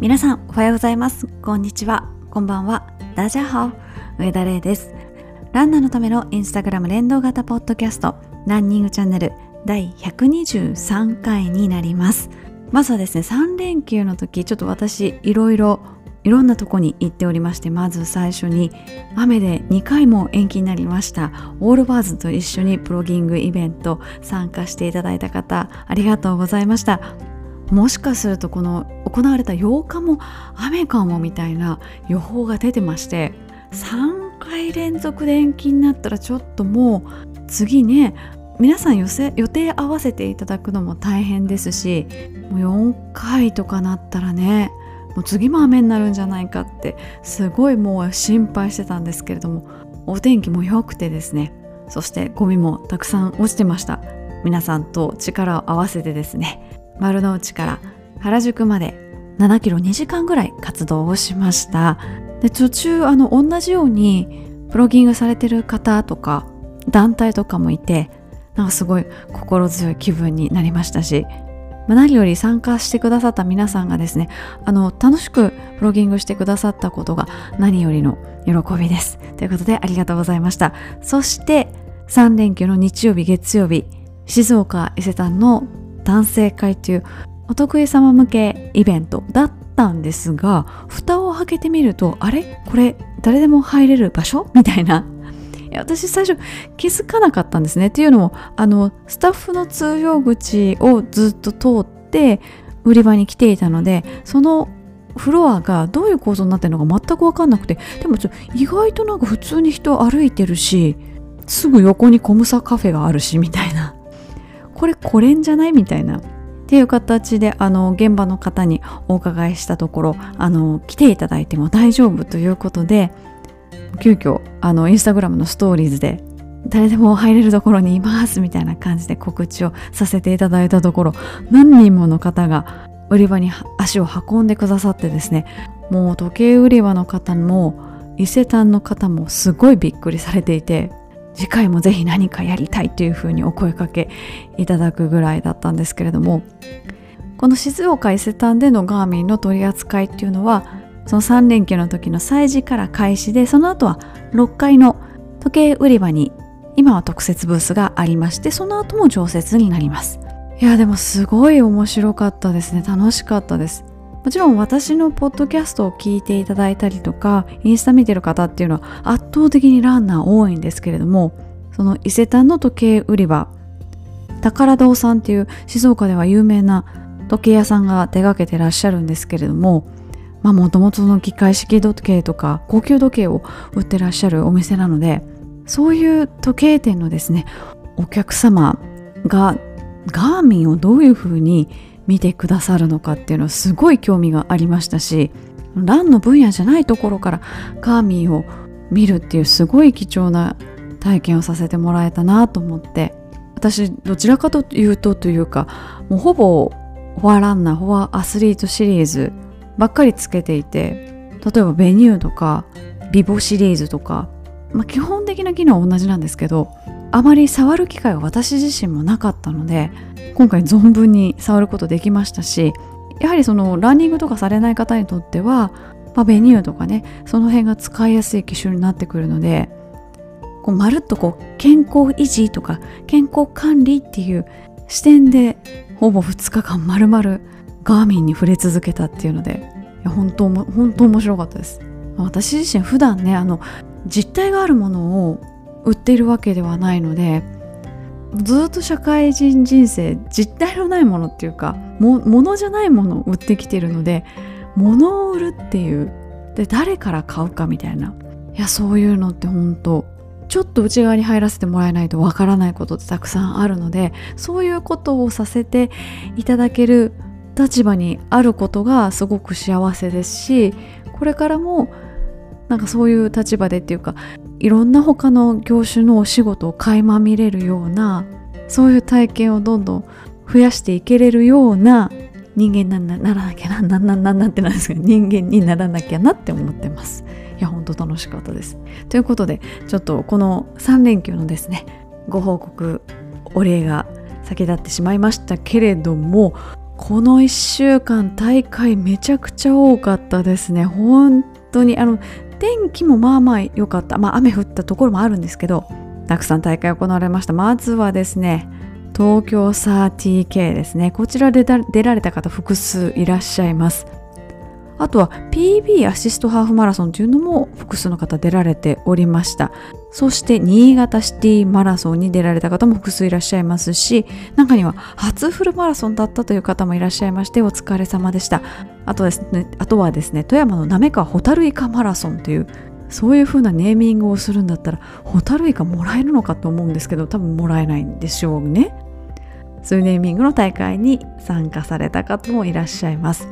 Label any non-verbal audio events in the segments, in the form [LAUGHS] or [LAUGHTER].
皆さんおはようございます。こんにちは。こんばんは。ダジャハオ上田玲です。ランナーのためのインスタグラム連動型ポッドキャストランニングチャンネル第123回になります。まずはですね3連休の時ちょっと私いろいろいろんなとこに行っておりましてまず最初に雨で2回も延期になりました。オールバーズと一緒にプロギングイベント参加していただいた方ありがとうございました。もしかするとこの行われた8日も雨かもみたいな予報が出てまして3回連続で延期になったらちょっともう次ね皆さん予定合わせていただくのも大変ですしもう4回とかなったらねもう次も雨になるんじゃないかってすごいもう心配してたんですけれどもお天気も良くてですねそしてゴミもたくさん落ちてました。皆さんと力を合わせてですね丸の内から原宿まで7キロ2時間ぐらい活動をしました。で途中あの同じようにプロギングされてる方とか団体とかもいてなんかすごい心強い気分になりましたし何より参加してくださった皆さんがですねあの楽しくプロギングしてくださったことが何よりの喜びです。ということでありがとうございました。そして3連休の日曜日月曜日静岡伊勢丹の男性会というお得意様向けイベントだったんですが蓋を開けてみるとあれ？これ誰でも入れる場所？みたいな。私最初気づかなかったんですね。っていうのもあのスタッフの通用口をずっと通って売り場に来ていたのでそのフロアがどういう構造になってるのか全く分かんなくてでもちょ意外となんか普通に人歩いてるしすぐ横にコムサカフェがあるしみたいな。これこれんじゃない？みたいな。っていう形であの現場の方にお伺いしたところあの来ていただいても大丈夫ということで急遽あのインスタグラムのストーリーズで誰でも入れるところにいますみたいな感じで告知をさせていただいたところ何人もの方が売り場に足を運んでくださってですねもう時計売り場の方も伊勢丹の方もすごいびっくりされていて次回もぜひ何かやりたいというふうにお声かけいただくぐらいだったんですけれどもこの静岡伊勢丹でのガーミンの取り扱いっていうのはその3連休の時の催事から開始でその後は6階の時計売り場に今は特設ブースがありましてその後も常設になります。いやでもすごい面白かったですね。楽しかったです。もちろん私のポッドキャストを聞いていただいたりとかインスタ見てる方っていうのは圧倒的にランナー多いんですけれどもその伊勢丹の時計売り場宝堂さんっていう静岡では有名な時計屋さんが手がけてらっしゃるんですけれどもまあもともとの機械式時計とか高級時計を売ってらっしゃるお店なのでそういう時計店のですねお客様がガーミンをどういうふうに見てくださるのかっていうのはすごい興味がありましたしランの分野じゃないところからカーミーを見るっていうすごい貴重な体験をさせてもらえたなと思って私どちらかというとというかもうほぼ Forerunner ForeAthlete シリーズばっかりつけていて例えば Venu とか vivo シリーズとか、まあ、基本的な機能は同じなんですけどあまり触る機会は私自身もなかったので今回存分に触ることできましたしやはりそのランニングとかされない方にとっては、まあ、ベニューとかねその辺が使いやすい機種になってくるのでこうまるっとこう健康維持とか健康管理っていう視点でほぼ2日間まるまるガーミンに触れ続けたっていうのでいや本当も本当面白かったです。私自身普段ねあの実体があるものを売っているわけではないのでずっと社会人人生実体のないものっていうかものじゃないものを売ってきてるので物を売るっていうで誰から買うかみたいな。いやそういうのって本当ちょっと内側に入らせてもらえないとわからないことってたくさんあるのでそういうことをさせていただける立場にあることがすごく幸せですしこれからもなんかそういう立場でっていうかいろんな他の業種のお仕事を垣間見れるようなそういう体験をどんどん増やしていけれるような人間にならなきゃな、なんなんなんなんてなんですけど、人間にならなきゃなって思ってます。いや、ほんと楽しかったです。ということで、ちょっとこの3連休のですね、ご報告、お礼が先立ってしまいましたけれども、この1週間大会めちゃくちゃ多かったですね本当にあの天気もまあまあ良かった。まあ雨降ったところもあるんですけどたくさん大会行われました。まずはですね東京 30K ですね。こちらで出られた方複数いらっしゃいます。あとは PB アシストハーフマラソンというのも複数の方出られておりました。そして新潟シティマラソンに出られた方も複数いらっしゃいますし中には初フルマラソンだったという方もいらっしゃいましてお疲れ様でした。あとですねあとはですね富山の滑川ホタルイカマラソンというそういう風なネーミングをするんだったらホタルイカもらえるのかと思うんですけど多分もらえないんでしょうね。そういうネーミングの大会に参加された方もいらっしゃいます。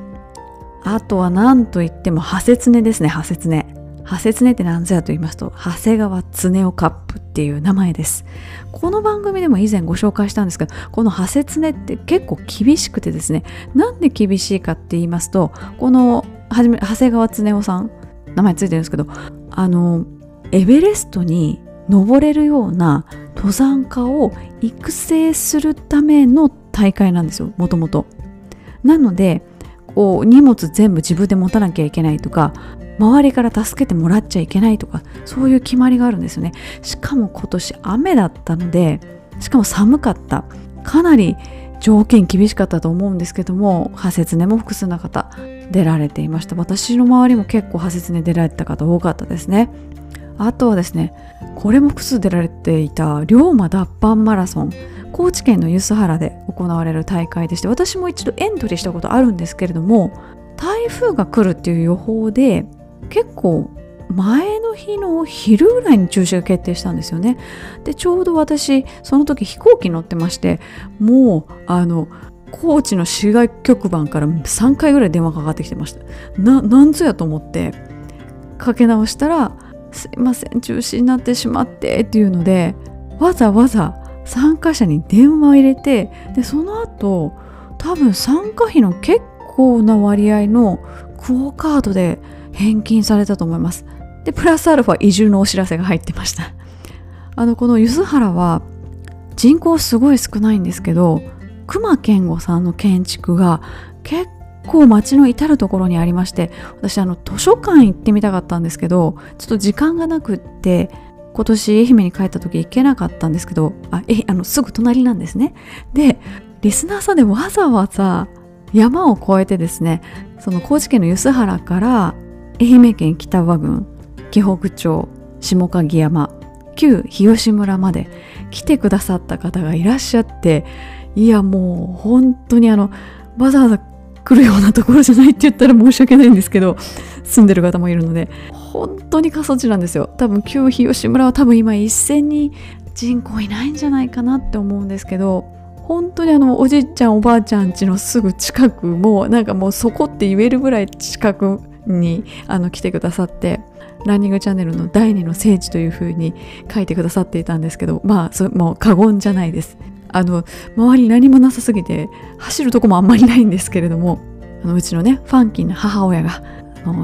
あとは何といってもハセツネですねハセツネ。ハセツネって何ぞやと言いますと長谷川恒夫カップっていう名前です。この番組でも以前ご紹介したんですけどこのハセツネって結構厳しくてですねなんで厳しいかって言いますとこのはじめ長谷川恒夫さん名前ついてるんですけどあのエベレストに登れるような登山家を育成するための大会なんですよもともと。なのでこう荷物全部自分で持たなきゃいけないとか周りから助けてもらっちゃいけないとかそういう決まりがあるんですよね。しかも今年雨だったのでしかも寒かった。かなり条件厳しかったと思うんですけども派切ねも複数の方出られていました。私の周りも結構派切ね出られた方多かったですね。あとはですねこれも複数出られていた龍馬脱藩マラソン高知県の梼原で行われる大会でして私も一度エントリーしたことあるんですけれども台風が来るっていう予報で結構前の日の昼ぐらいに中止が決定したんですよね。でちょうど私その時飛行機乗ってましてもうあの高知の市外局番から3回ぐらい電話かかってきてました。ななんぞやと思ってかけ直したら「すいません中止になってしまって」っていうのでわざわざ参加者に電話を入れてでその後多分参加費の結構な割合のクオ・カードで返金されたと思います。でプラスアルファ移住のお知らせが入ってました。[LAUGHS] あのこの梼原は人口すごい少ないんですけど隈研吾さんの建築が結構街の至る所にありまして私あの図書館行ってみたかったんですけどちょっと時間がなくって今年愛媛に帰った時行けなかったんですけどあえあのすぐ隣なんですね。でリスナーさんでわざわざ山を越えてですねその高知県の梼原から愛媛県北和郡紀北町下鍵山旧日吉村まで来てくださった方がいらっしゃっていやもう本当にあのわざわざ来るようなところじゃないって言ったら [LAUGHS] 申し訳ないんですけど住んでる方もいるので本当に過疎地なんですよ。多分旧日吉村は多分今一斉に人口いないんじゃないかなって思うんですけど本当にあのおじいちゃんおばあちゃん家のすぐ近くもうなんかもうそこって言えるぐらい近くにあの来てくださってランニングチャンネルの第二の聖地というふうに書いてくださっていたんですけどまあそもう過言じゃないです。あの周り何もなさすぎて走るとこもあんまりないんですけれどもあのうちのねファンキーな母親が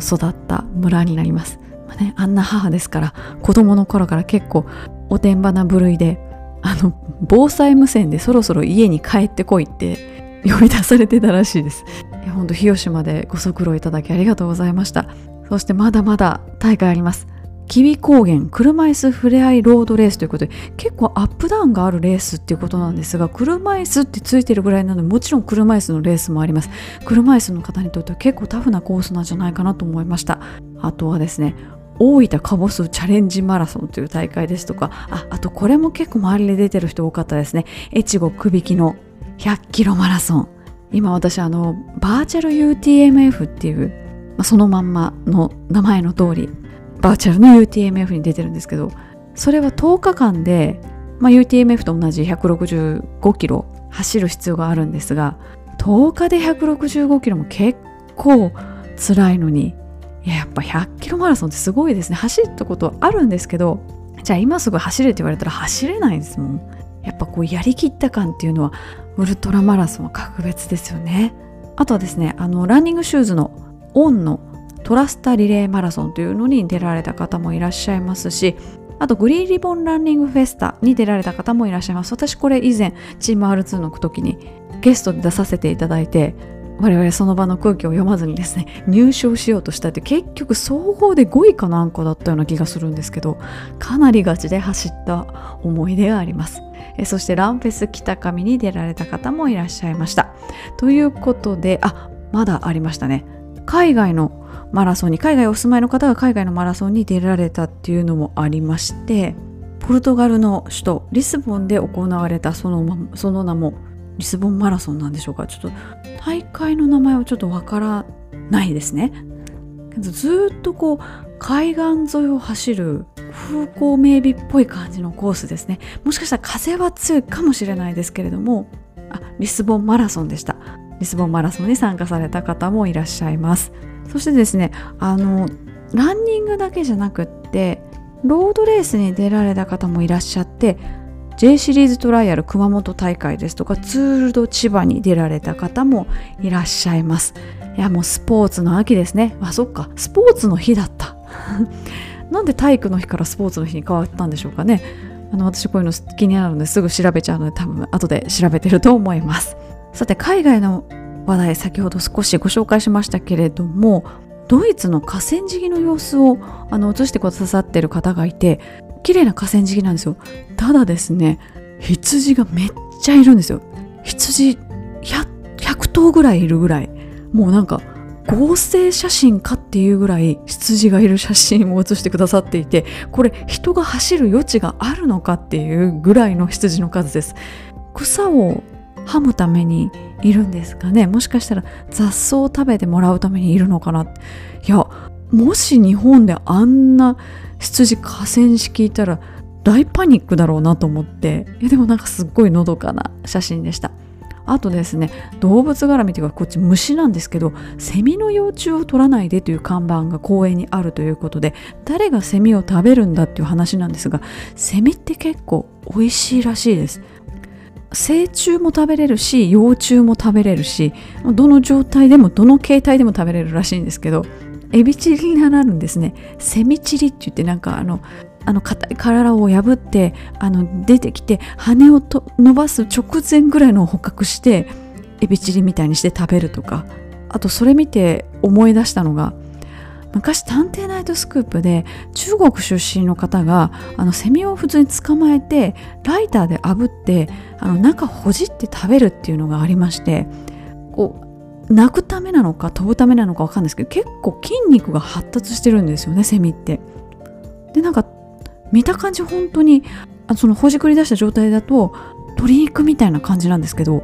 育った村になります、まあね、あんな母ですから子供の頃から結構おてんばな部類であの防災無線でそろそろ家に帰ってこいって呼び出されてたらしいです。いやほんと日吉までご足労いただきありがとうございました。そしてまだまだ大会あります。吉備高原車椅子ふれあいロードレースということで結構アップダウンがあるレースっていうことなんですが車椅子ってついてるぐらいなのでもちろん車椅子のレースもあります。車椅子の方にとっては結構タフなコースなんじゃないかなと思いました。あとはですね大分かぼすチャレンジマラソンという大会ですとかああとこれも結構周りで出てる人多かったですね。越後くびきの100キロマラソン。今私あのバーチャル UTMF っていう、まあ、そのまんまの名前の通りバーチャルの UTMF に出てるんですけどそれは10日間で、まあ、UTMF と同じ165キロ走る必要があるんですが10日で165キロも結構辛いのにややっぱ100キロマラソンってすごいですね。走ったことあるんですけどじゃあ今すぐ走れって言われたら走れないですもん。やっぱこうやりきった感っていうのはウルトラマラソンは格別ですよね。あとはですねあのランニングシューズのオンのトラスタリレーマラソンというのに出られた方もいらっしゃいますしあとグリーンリボンランニングフェスタに出られた方もいらっしゃいます。私これ以前チーム R2 の時にゲストで出させていただいて我々その場の空気を読まずにですね入賞しようとしたって結局総合で5位かなんかだったような気がするんですけどかなりガチで走った思い出があります。えそしてランフェス北上に出られた方もいらっしゃいました。ということであまだありましたね。海外のマラソンに海外お住まいの方が海外のマラソンに出られたっていうのもありましてポルトガルの首都リスボンで行われたそのその名もリスボンマラソンなんでしょうか。ちょっと大会の名前はちょっとわからないですね。ずっとこう海岸沿いを走る風光明媚っぽい感じのコースですね。もしかしたら風は強いかもしれないですけれども。あリスボンマラソンでした。リスボンマラソンに参加された方もいらっしゃいます。そしてですねあのランニングだけじゃなくってロードレースに出られた方もいらっしゃって J シリーズトライアル熊本大会ですとかツールド千葉に出られた方もいらっしゃいます。いやもうスポーツの秋ですね。あそっか。スポーツの日だった。[LAUGHS] なんで体育の日からスポーツの日に変わったんでしょうかね。あの私こういうの気になるのですぐ調べちゃうので多分後で調べてると思います。さて海外の話題先ほど少しご紹介しましたけれどもドイツの河川敷の様子をあの映してくださってる方がいて綺麗な河川敷なんですよ。ただですね羊がめっちゃいるんですよ。羊 100, 100頭ぐらいいるぐらい。もうなんか合成写真かっていうぐらい羊がいる写真を写してくださっていてこれ人が走る余地があるのかっていうぐらいの羊の数です。草を噛むためにいるんですかね？もしかしたら雑草を食べてもらうためにいるのかな？いやもし日本であんな羊河川敷いたら大パニックだろうなと思って。いやでもなんかすっごいのどかな写真でした。あとですね動物絡みというかこっち虫なんですけどセミの幼虫を取らないでという看板が公園にあるということで誰がセミを食べるんだっていう話なんですがセミって結構美味しいらしいです。成虫も食べれるし幼虫も食べれるしどの状態でもどの形態でも食べれるらしいんですけどエビチリになるんですね。セミチリって言ってなんかあのあの硬い体を破ってあの出てきて羽をと伸ばす直前ぐらいのを捕獲してエビチリみたいにして食べるとかあとそれ見て思い出したのが昔探偵ナイトスクープで中国出身の方があのセミを普通に捕まえてライターで炙ってあの中ほじって食べるっていうのがありましてこう鳴くためなのか飛ぶためなのか分かんないですけど結構筋肉が発達してるんですよねセミって。でなんか見た感じ本当にあそのほじくり出した状態だと鶏肉みたいな感じなんですけど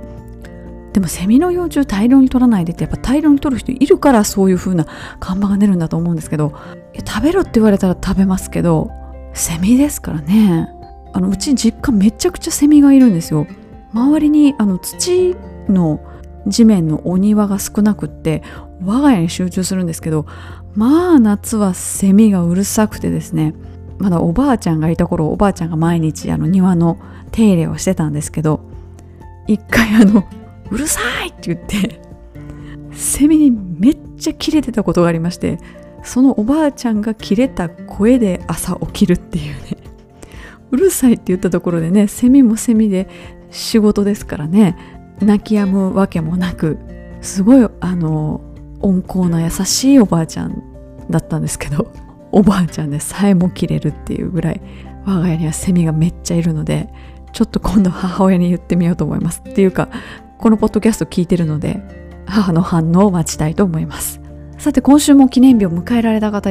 でもセミの幼虫大量に取らないでってやっぱ大量に取る人いるからそういう風な看板が出るんだと思うんですけど食べろって言われたら食べますけどセミですからね。あのうち実家めちゃくちゃセミがいるんですよ。周りにあの土の地面のお庭が少なくって我が家に集中するんですけどまあ夏はセミがうるさくてですねまだおばあちゃんがいた頃おばあちゃんが毎日あの庭の手入れをしてたんですけど一回あの「うるさい!」って言ってセミにめっちゃキレてたことがありましてそのおばあちゃんがキレた声で朝起きるっていうねうるさいって言ったところでねセミもセミで仕事ですからね泣き止むわけもなくすごいあの温厚な優しいおばあちゃんだったんですけどおばあちゃんでさえも切れるっていうぐらい我が家にはセミがめっちゃいるのでちょっと今度母親に言ってみようと思いますっていうかこのポッドキャスト聞いてるので母の反応を待ちたいと思います。さて今週も記念日を迎えられた方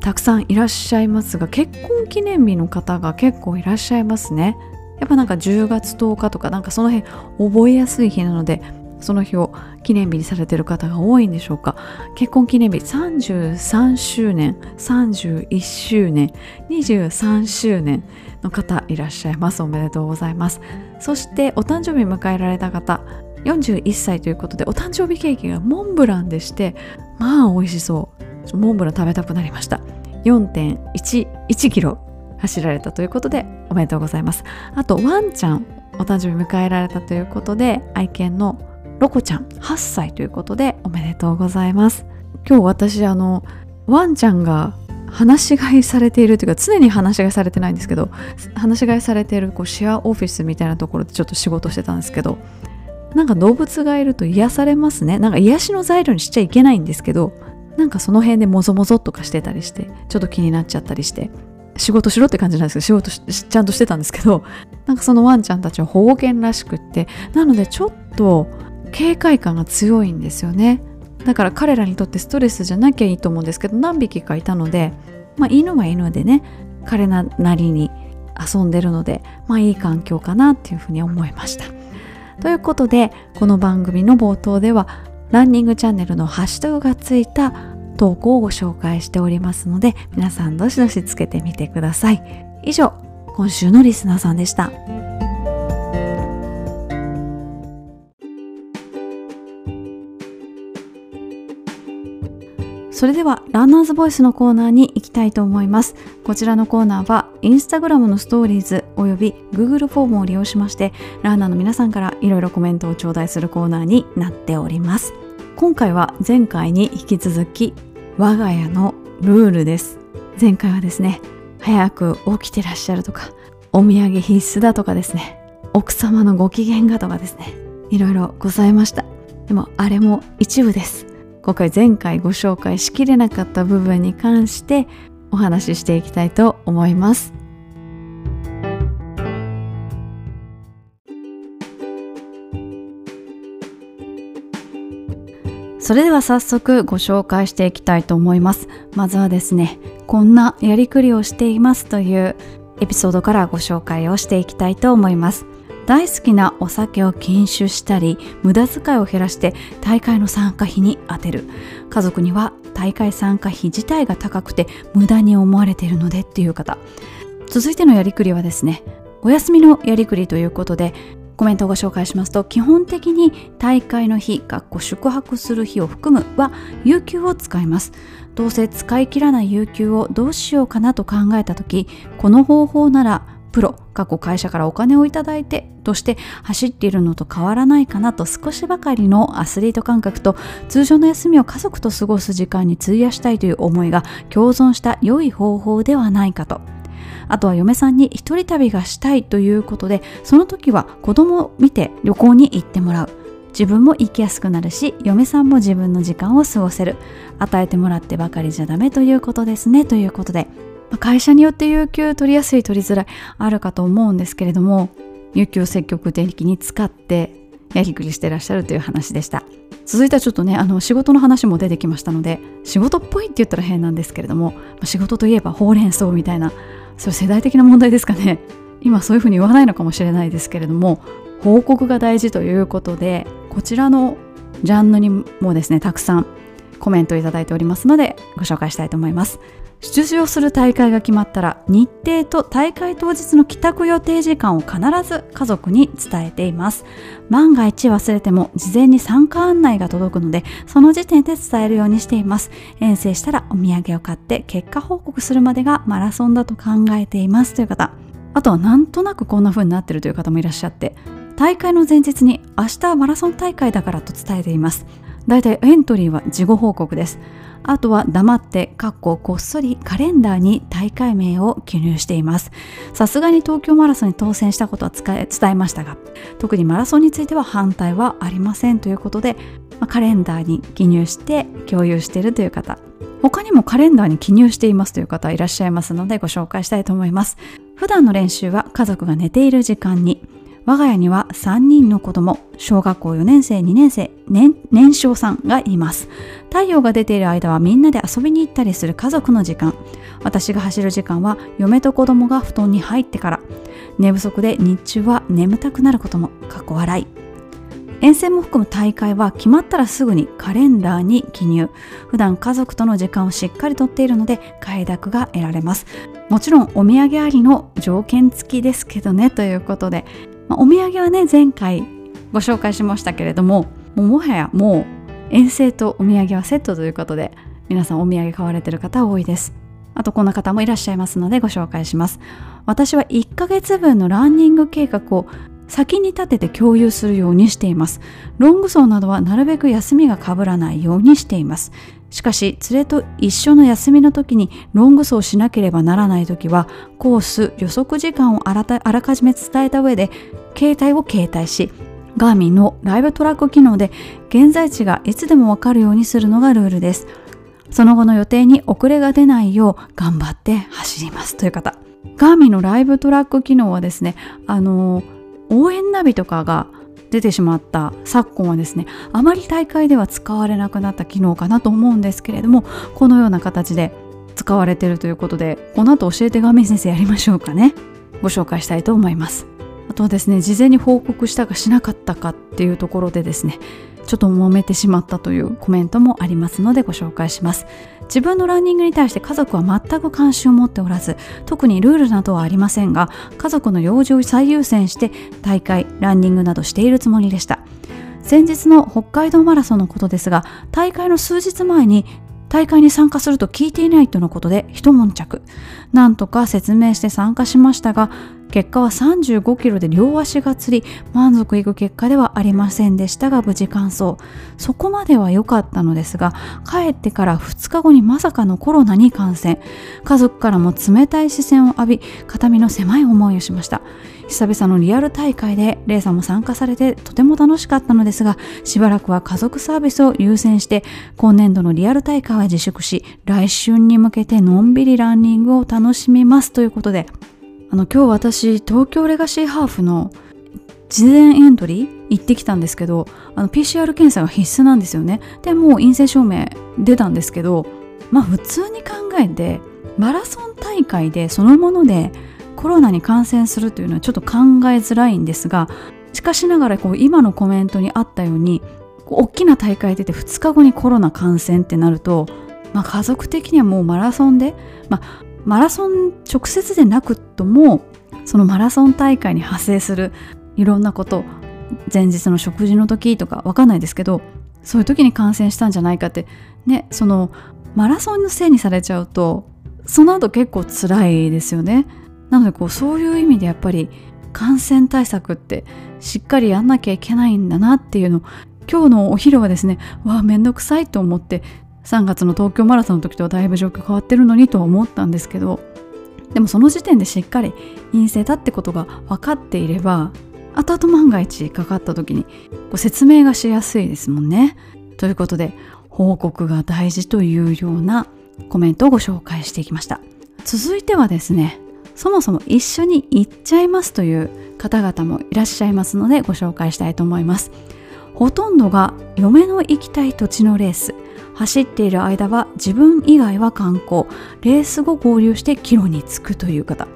たくさんいらっしゃいますが結婚記念日の方が結構いらっしゃいますね。やっぱなんか10月10日とかなんかその辺覚えやすい日なのでその日を記念日にされてる方が多いんでしょうか。結婚記念日33周年31周年23周年の方いらっしゃいます。おめでとうございます。そしてお誕生日迎えられた方41歳ということでお誕生日ケーキがモンブランでしてまあ美味しそう。モンブラン食べたくなりました。4.11キロ走られたということでおめでとうございます。あとワンちゃんお誕生日迎えられたということで愛犬のロコちゃん8歳ということでおめでとうございます。今日私あのワンちゃんが話し飼いされているというか常に話し飼いされてないんですけど話し飼いされているこうシェアオフィスみたいなところでちょっと仕事してたんですけどなんか動物がいると癒されますね。なんか癒しの材料にしちゃいけないんですけどなんかその辺でもぞもぞとかしてたりしてちょっと気になっちゃったりして仕事しろって感じなんですけど仕事ちゃんとしてたんですけどなんかそのワンちゃんたちは保護犬らしくってなのでちょっと警戒感が強いんですよね。だから彼らにとってストレスじゃなきゃいいと思うんですけど何匹かいたので、まあ、犬は犬でね彼なりに遊んでるのでまあいい環境かなっていうふうに思いましたということでこの番組の冒頭ではランニングチャンネルのハッシュタグがついた投稿をご紹介しておりますので皆さんどしどしつけてみてください以上今週のリスナーさんでした。それではランナーズボイスのコーナーに行きたいと思います。こちらのコーナーはインスタグラムのストーリーズおよび Google フォームを利用しましてランナーの皆さんからいろいろコメントを頂戴するコーナーになっております。今回は前回に引き続き我が家のルールです。前回はですね早く起きてらっしゃるとかお土産必須だとかですね奥様のご機嫌がとかですねいろいろございました。でもあれも一部です。今回前回ご紹介しきれなかった部分に関してお話ししていきたいと思います。それでは早速ご紹介していきたいと思います。まずはですねこんなやりくりをしていますというエピソードからご紹介をしていきたいと思います。大好きなお酒を禁酒したり無駄遣いを減らして大会の参加費に充てる。家族には大会参加費自体が高くて無駄に思われているのでっていう方。続いてのやりくりはですねお休みのやりくりということでコメントをご紹介しますと基本的に大会の日学校宿泊する日を含むは有給を使います。どうせ使い切らない有給をどうしようかなと考えた時この方法ならプロ過去会社からお金をいただいてとして走っているのと変わらないかなと少しばかりのアスリート感覚と通常の休みを家族と過ごす時間に費やしたいという思いが共存した良い方法ではないかと。あとは嫁さんに一人旅がしたいということでその時は子供を見て旅行に行ってもらう。自分も行きやすくなるし嫁さんも自分の時間を過ごせる。与えてもらってばかりじゃダメということですねということで。会社によって有給取りやすい取りづらいあるかと思うんですけれども有給を積極的に使ってやりくりしてらっしゃるという話でした。続いてはちょっとねあの仕事の話も出てきましたので仕事っぽいって言ったら変なんですけれども仕事といえばほうれん草みたいなそれ世代的な問題ですかね。今そういうふうに言わないのかもしれないですけれども報告が大事ということでこちらのジャンルにもですねたくさんコメントをいただいておりますのでご紹介したいと思います。出場する大会が決まったら日程と大会当日の帰宅予定時間を必ず家族に伝えています。万が一忘れても事前に参加案内が届くのでその時点で伝えるようにしています。遠征したらお土産を買って結果報告するまでがマラソンだと考えています。という方。あとはなんとなくこんな風になってるという方もいらっしゃって大会の前日に明日はマラソン大会だからと伝えています。だいたいエントリーは事後報告です。あとは黙ってかっここっそりカレンダーに大会名を記入しています。さすがに東京マラソンに当選したことは伝えましたが特にマラソンについては反対はありませんということで、カレンダーに記入して共有しているという方。他にもカレンダーに記入していますという方いらっしゃいますのでご紹介したいと思います。普段の練習は家族が寝ている時間に我が家には3人の子供、小学校4年生、2年生、年年少さんがいます。太陽が出ている間はみんなで遊びに行ったりする家族の時間。私が走る時間は嫁と子供が布団に入ってから。寝不足で日中は眠たくなることも過去笑い。遠征も含む大会は決まったらすぐにカレンダーに記入普段家族との時間をしっかりとっているので快諾が得られますもちろんお土産ありの条件付きですけどねということでまあ、お土産はね前回ご紹介しましたけれどももはやもう遠征とお土産はセットということで皆さんお土産買われてる方多いです。あとこんな方もいらっしゃいますのでご紹介します。私は1ヶ月分のランニング計画を先に立てて共有するようにしています。ロング走などはなるべく休みがかぶらないようにしています。しかし連れと一緒の休みの時にロング走しなければならない時はコース予測時間をあらかじめ伝えた上で携帯を携帯しガーミンのライブトラック機能で現在地がいつでもわかるようにするのがルールです。その後の予定に遅れが出ないよう頑張って走ります。という方。ガーミンのライブトラック機能はですねあの応援ナビとかが出てしまった昨今はですねあまり大会では使われなくなった機能かなと思うんですけれどもこのような形で使われているということでこの後教えて画面先生やりましょうかね。ご紹介したいと思います。あとはですね事前に報告したかしなかったかっていうところでですねちょっと揉めてしまったというコメントもありますのでご紹介します。自分のランニングに対して家族は全く関心を持っておらず特にルールなどはありませんが家族の用事を最優先して大会ランニングなどしているつもりでした。先日の北海道マラソンのことですが大会の数日前に大会に参加すると聞いていないとのことで一悶着。なんとか説明して参加しましたが結果は35キロで両足がつり満足いく結果ではありませんでしたが無事完走。そこまでは良かったのですが帰ってから2日後にまさかのコロナに感染。家族からも冷たい視線を浴び形見の狭い思いをしました。久々のリアル大会でレイさんも参加されてとても楽しかったのですがしばらくは家族サービスを優先して今年度のリアル大会は自粛し来春に向けてのんびりランニングを楽しみますということであの今日私東京レガシーハーフの事前エントリー行ってきたんですけどあの PCR 検査が必須なんですよね。でもう陰性証明出たんですけどまあ普通に考えてマラソン大会でそのものでコロナに感染するというのはちょっと考えづらいんですがしかしながらこう今のコメントにあったように大きな大会出て2日後にコロナ感染ってなると、まあ、家族的にはもうマラソンで、まあ、マラソン直接でなくともそのマラソン大会に発生するいろんなこと前日の食事の時とかわかんないですけどそういう時に感染したんじゃないかってねそのマラソンのせいにされちゃうとその後結構辛いですよね。なのでこうそういう意味でやっぱり感染対策ってしっかりやんなきゃいけないんだなっていうの今日のお昼はですねわあめんどくさいと思って3月の東京マラソンの時とはだいぶ状況変わってるのにと思ったんですけどでもその時点でしっかり陰性だってことが分かっていれば後々万が一かかった時にこう説明がしやすいですもんね。ということで報告が大事というようなコメントをご紹介していきました。続いてはですねそもそも一緒に行っちゃいますという方々もいらっしゃいますのでご紹介したいと思います。ほとんどが嫁の行きたい土地のレース。走っている間は自分以外は観光。レース後合流して帰路に着くという方。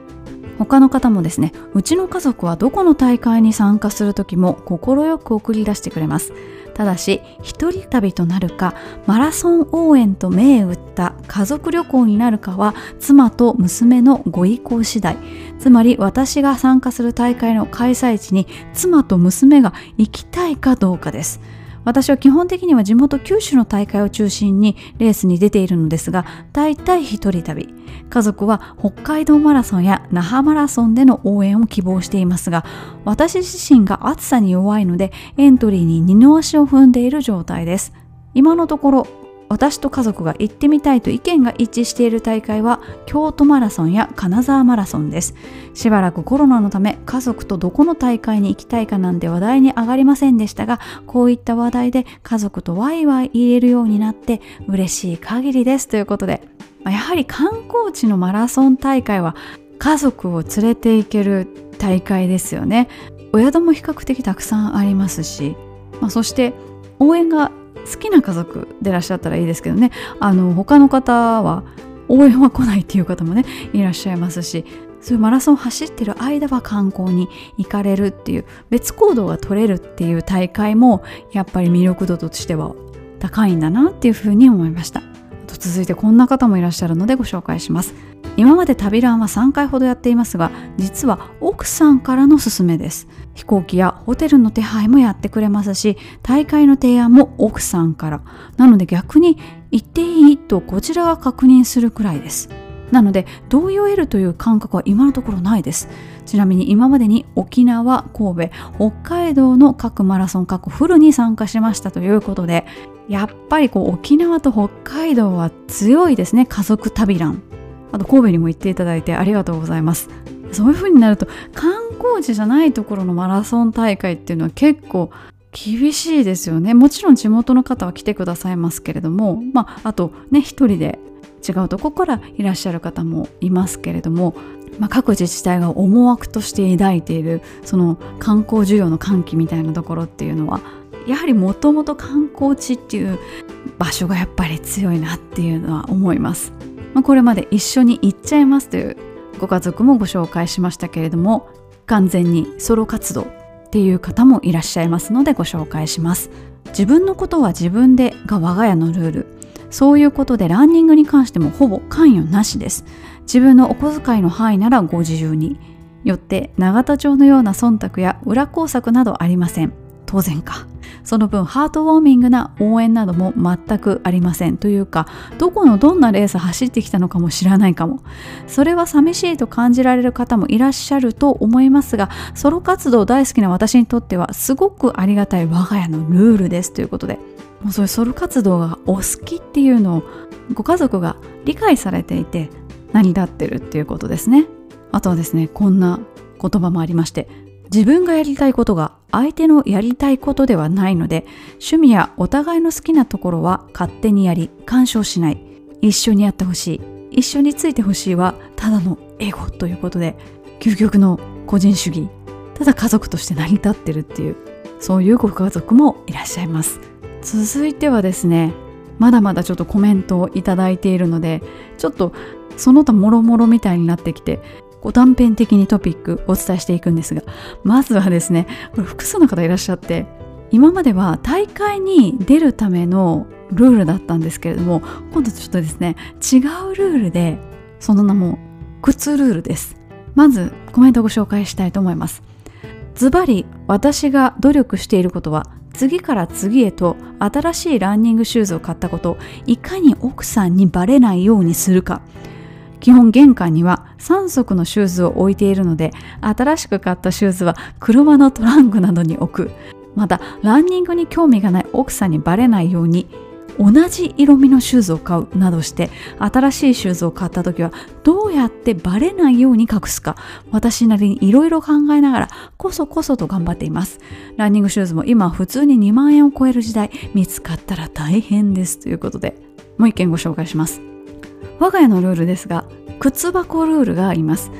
他の方もですねうちの家族はどこの大会に参加する時も快く送り出してくれます。ただし一人旅となるかマラソン応援と銘打った家族旅行になるかは妻と娘のご意向次第。つまり私が参加する大会の開催地に妻と娘が行きたいかどうかです。私は基本的には地元九州の大会を中心にレースに出ているのですが大体一人旅。家族は北海道マラソンや那覇マラソンでの応援を希望していますが私自身が暑さに弱いのでエントリーに二の足を踏んでいる状態です。今のところ私と家族が行ってみたいと意見が一致している大会は京都マラソンや金沢マラソンです。しばらくコロナのため家族とどこの大会に行きたいかなんて話題に上がりませんでしたがこういった話題で家族とワイワイ言えるようになって嬉しい限りです。ということでやはり観光地のマラソン大会は家族を連れて行ける大会ですよね。お宿も比較的たくさんありますし、まあ、そして応援が好きな家族でいらっしゃったらいいですけどね。あの他の方は応援は来ないっていう方もねいらっしゃいますしそういうマラソン走ってる間は観光に行かれるっていう別行動が取れるっていう大会もやっぱり魅力度としては高いんだなっていうふうに思いました。続いてこんな方もいらっしゃるのでご紹介します。今まで旅ランは3回ほどやっていますが実は奥さんからの勧めです。飛行機やホテルの手配もやってくれますし大会の提案も奥さんから。なので逆に行っていいとこちらが確認するくらいです。なので同意を得るという感覚は今のところないです。ちなみに今までに沖縄神戸北海道の各マラソン各フルに参加しましたということでやっぱりこう沖縄と北海道は強いですね。家族旅ランあと神戸にも行っていただいてありがとうございます。そういう風になると観光地じゃないところのマラソン大会っていうのは結構厳しいですよね。もちろん地元の方は来てくださいますけれども。まああとね一人で違うとこからいらっしゃる方もいますけれども、まあ、各自治体が思惑として抱いているその観光需要の喚起みたいなところっていうのはやはりもともと観光地っていう場所がやっぱり強いなっていうのは思います。まあ、これまで一緒に行っちゃいますというご家族もご紹介しましたけれども完全にソロ活動っていう方もいらっしゃいますのでご紹介します。自分のことは自分でが我が家のルール。そういうことでランニングに関してもほぼ関与なしです。自分のお小遣いの範囲ならご自由に。よって永田町のような忖度や裏工作などありません。当然か。その分ハートウォーミングな応援なども全くありませんというかどこのどんなレース走ってきたのかも知らないかも。それは寂しいと感じられる方もいらっしゃると思いますがソロ活動大好きな私にとってはすごくありがたい我が家のルールですということで。もうそういうソロ活動がお好きっていうのをご家族が理解されていて成り立ってるっていうことですね。あとはですねこんな言葉もありまして自分がやりたいことが相手のやりたいことではないので趣味やお互いの好きなところは勝手にやり干渉しない。一緒にやってほしい。一緒についてほしいはただのエゴということで究極の個人主義。ただ家族として成り立ってるっていうそういうご家族もいらっしゃいます。続いてはですねまだまだちょっとコメントをいただいているのでちょっとその他もろもろみたいになってきてこう断片的にトピックお伝えしていくんですがまずはですねこれ複数の方いらっしゃって今までは大会に出るためのルールだったんですけれども今度ちょっとですね違うルールでその名も靴ルールです。まずコメントをご紹介したいと思います。ズバリ私が努力していることは次から次へと新しいランニングシューズを買ったこといかに奥さんにバレないようにするか。基本玄関には3足のシューズを置いているので新しく買ったシューズは車のトランクなどに置く。またランニングに興味がない奥さんにバレないように同じ色味のシューズを買うなどして新しいシューズを買った時はどうやってバレないように隠すか私なりにいろいろ考えながらこそこそと頑張っています。ランニングシューズも今普通に2万円を超える時代見つかったら大変です。ということでもう一件ご紹介します。我が家のルールですが靴箱ルールがあります。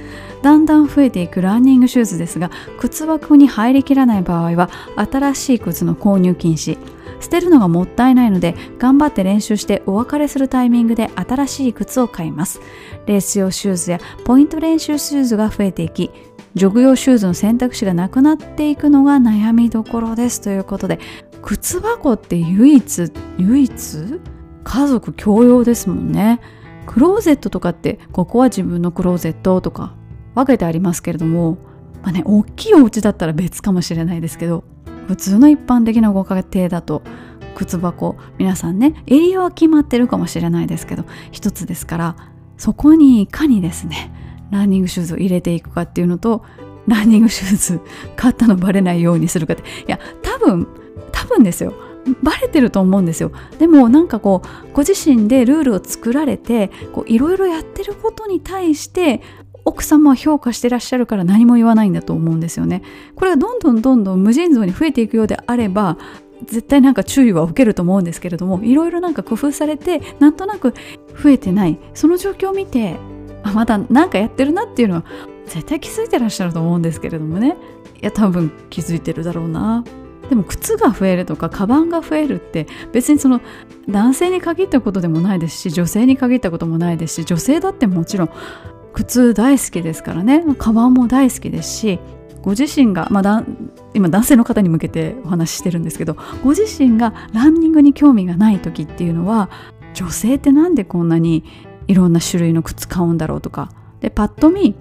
だんだん増えていくランニングシューズですが靴箱に入りきらない場合は新しい靴の購入禁止。捨てるのがもったいないので頑張って練習してお別れするタイミングで新しい靴を買います。レース用シューズやポイント練習シューズが増えていきジョグ用シューズの選択肢がなくなっていくのが悩みどころです。ということで靴箱って唯一唯一？家族共用ですもんね。クローゼットとかってここは自分のクローゼットとか分けてありますけれどもまあね大きいお家だったら別かもしれないですけど普通の一般的なご家庭だと靴箱皆さんねエリアは決まってるかもしれないですけど一つですからそこにいかにですねランニングシューズを入れていくかっていうのとランニングシューズ買ったのバレないようにするかって。いや多分多分ですよ。バレてると思うんですよ。でもなんかこうご自身でルールを作られていろいろやってることに対して奥様は評価してらっしゃるから何も言わないんだと思うんですよね。これがどんどんどんどん無尽蔵に増えていくようであれば絶対なんか注意は受けると思うんですけれどもいろいろなんか工夫されてなんとなく増えてない。その状況を見てあまだ何かやってるなっていうのは絶対気づいてらっしゃると思うんですけれどもね。いや多分気づいてるだろうな。でも靴が増えるとかカバンが増えるって別にその男性に限ったことでもないですし女性に限ったこともないですし女性だってもちろん靴大好きですからね。カバンも大好きですしご自身が、まあ、今男性の方に向けてお話ししてるんですけどご自身がランニングに興味がない時っていうのは女性ってなんでこんなにいろんな種類の靴買うんだろうとか。でパッと見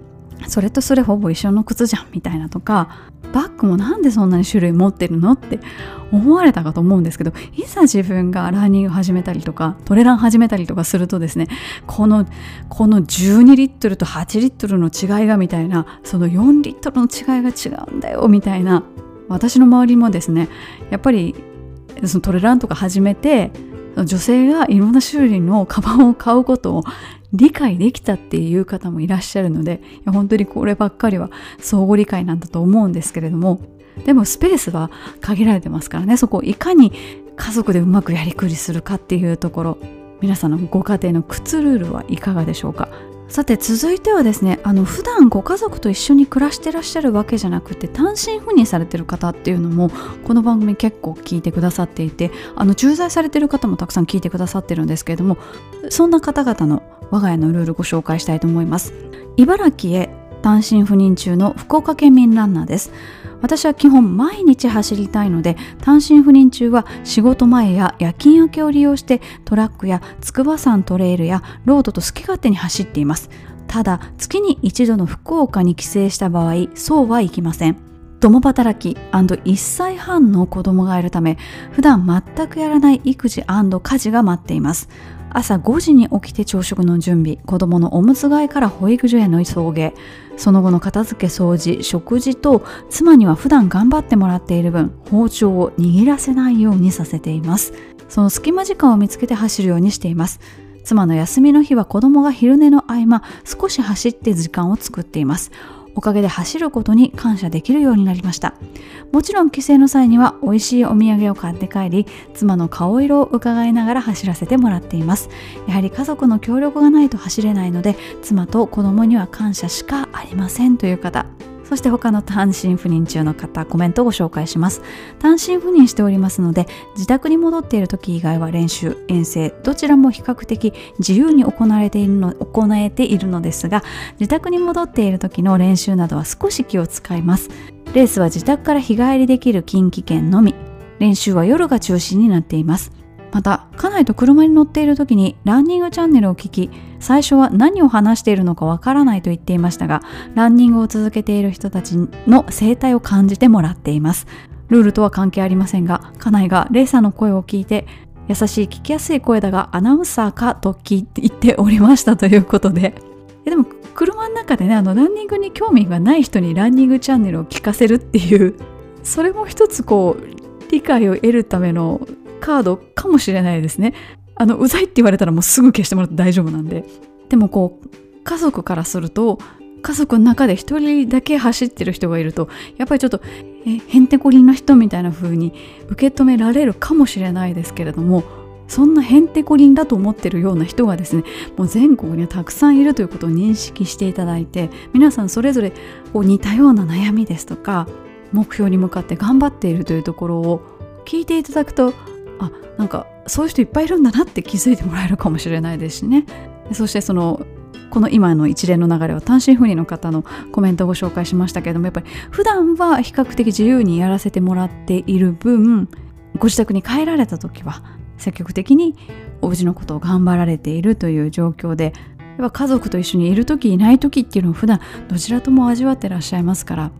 それとそれほぼ一緒の靴じゃんみたいなとかバッグもなんでそんなに種類持ってるのって [LAUGHS] 思われたかと思うんですけどいざ自分がランニング始めたりとかトレラン始めたりとかするとですねこのこの12リットルと8リットルの違いがみたいなその4リットルの違いが違うんだよみたいな私の周りもですねやっぱりそのトレランとか始めて女性がいろんな種類のカバンを買うことを理解できたっていう方もいらっしゃるので本当にこればっかりは相互理解なんだと思うんですけれどもでもスペースは限られてますからね。そこをいかに家族でうまくやりくりするかっていうところ。皆さんのご家庭の靴ルールはいかがでしょうか。さて続いてはですねあの普段ご家族と一緒に暮らしてらっしゃるわけじゃなくて単身赴任されてる方っていうのもこの番組結構聞いてくださっていてあの駐在されてる方もたくさん聞いてくださってるんですけれどもそんな方々の我が家のルールご紹介したいと思います。茨城へ単身赴任中の福岡県民ランナーです。私は基本毎日走りたいので単身赴任中は仕事前や夜勤明けを利用してトラックや筑波山トレイルやロードと好き勝手に走っています。ただ月に一度の福岡に帰省した場合そうはいきません。共働き &1 歳半の子供がいるため普段全くやらない育児家事が待っています。朝5時に起きて朝食の準備子供のおむつ替えから保育所への送迎。その後の片付け掃除食事と妻には普段頑張ってもらっている分包丁を握らせないようにさせています。その隙間時間を見つけて走るようにしています。妻の休みの日は子供が昼寝の合間少し走って時間を作っています。おかげで走ることに感謝できるようになりました。もちろん帰省の際には美味しいお土産を買って帰り妻の顔色を伺いながら走らせてもらっています。やはり家族の協力がないと走れないので妻と子供には感謝しかありませんという方。そして他の単身赴任中の方、コメントをご紹介します。単身赴任しておりますので、自宅に戻っている時以外は練習、遠征、どちらも比較的自由に行われているの行えているのですが、自宅に戻っている時の練習などは少し気を使います。レースは自宅から日帰りできる近畿圏のみ。練習は夜が中心になっています。また家内と車に乗っている時にランニングチャンネルを聞き最初は何を話しているのかわからないと言っていましたがランニングを続けている人たちの生態を感じてもらっています。ルールとは関係ありませんが家内がレーサーの声を聞いて優しい聞きやすい声だがアナウンサーかと聞いて言っておりましたということで。でも車の中でねあのランニングに興味がない人にランニングチャンネルを聞かせるっていうそれも一つこう理解を得るためのカードかもしれないですね。あの、うざいって言われたらもうすぐ消してもらって大丈夫なんで。でもこう、家族からすると、家族の中で一人だけ走ってる人がいると、やっぱりちょっと、え、へんてこりんな人みたいな風に受け止められるかもしれないですけれども、そんなへんてこりんだと思ってるような人がですねもう全国にはたくさんいるということを認識していただいて皆さんそれぞれこう似たような悩みですとか目標に向かって頑張っているというところを聞いていただくとあなんかそういう人いっぱいいるんだなって気づいてもらえるかもしれないですしね。そしてそのこの今の一連の流れは単身赴任の方のコメントをご紹介しましたけれどもやっぱり普段は比較的自由にやらせてもらっている分ご自宅に帰られた時は積極的にお家のことを頑張られているという状況でやっぱ家族と一緒にいる時いない時っていうのを普段どちらとも味わってらっしゃいますから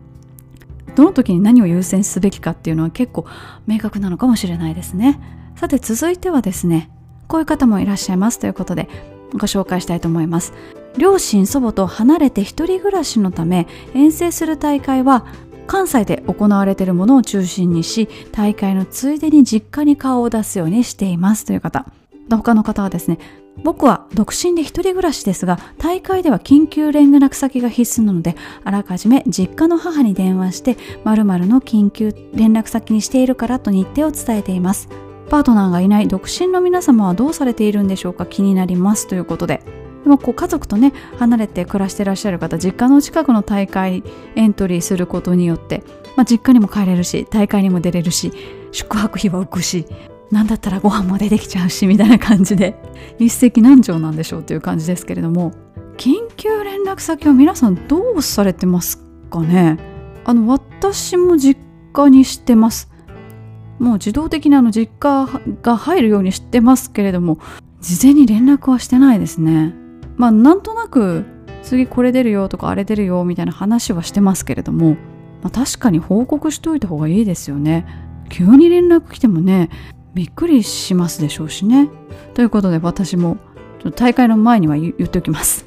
どの時に何を優先すべきかっていうのは結構明確なのかもしれないですね。さて続いてはですねこういう方もいらっしゃいますということでご紹介したいと思います。両親祖母と離れて一人暮らしのため遠征する大会は関西で行われているものを中心にし大会のついでに実家に顔を出すようにしていますという方。他の方はですね僕は独身で一人暮らしですが大会では緊急連絡先が必須なのであらかじめ実家の母に電話して〇〇の緊急連絡先にしているからと日程を伝えています。パートナーがいない独身の皆様はどうされているんでしょうか？気になりますということで。でもこう家族とね離れて暮らしてらっしゃる方実家の近くの大会エントリーすることによって、まあ、実家にも帰れるし大会にも出れるし宿泊費は浮くしなんだったらご飯も出てきちゃうしみたいな感じで。[LAUGHS] 一石何鳥なんでしょうという感じですけれども。緊急連絡先は皆さんどうされてますかね？あの私も実家にしてます。もう自動的にあの実家が入るようにしてますけれども事前に連絡はしてないですね。まあなんとなく次これ出るよとかあれ出るよみたいな話はしてますけれどもまあ、確かに報告しといた方がいいですよね。急に連絡来てもねびっくりしますでしょうしねということで私も大会の前には言っておきます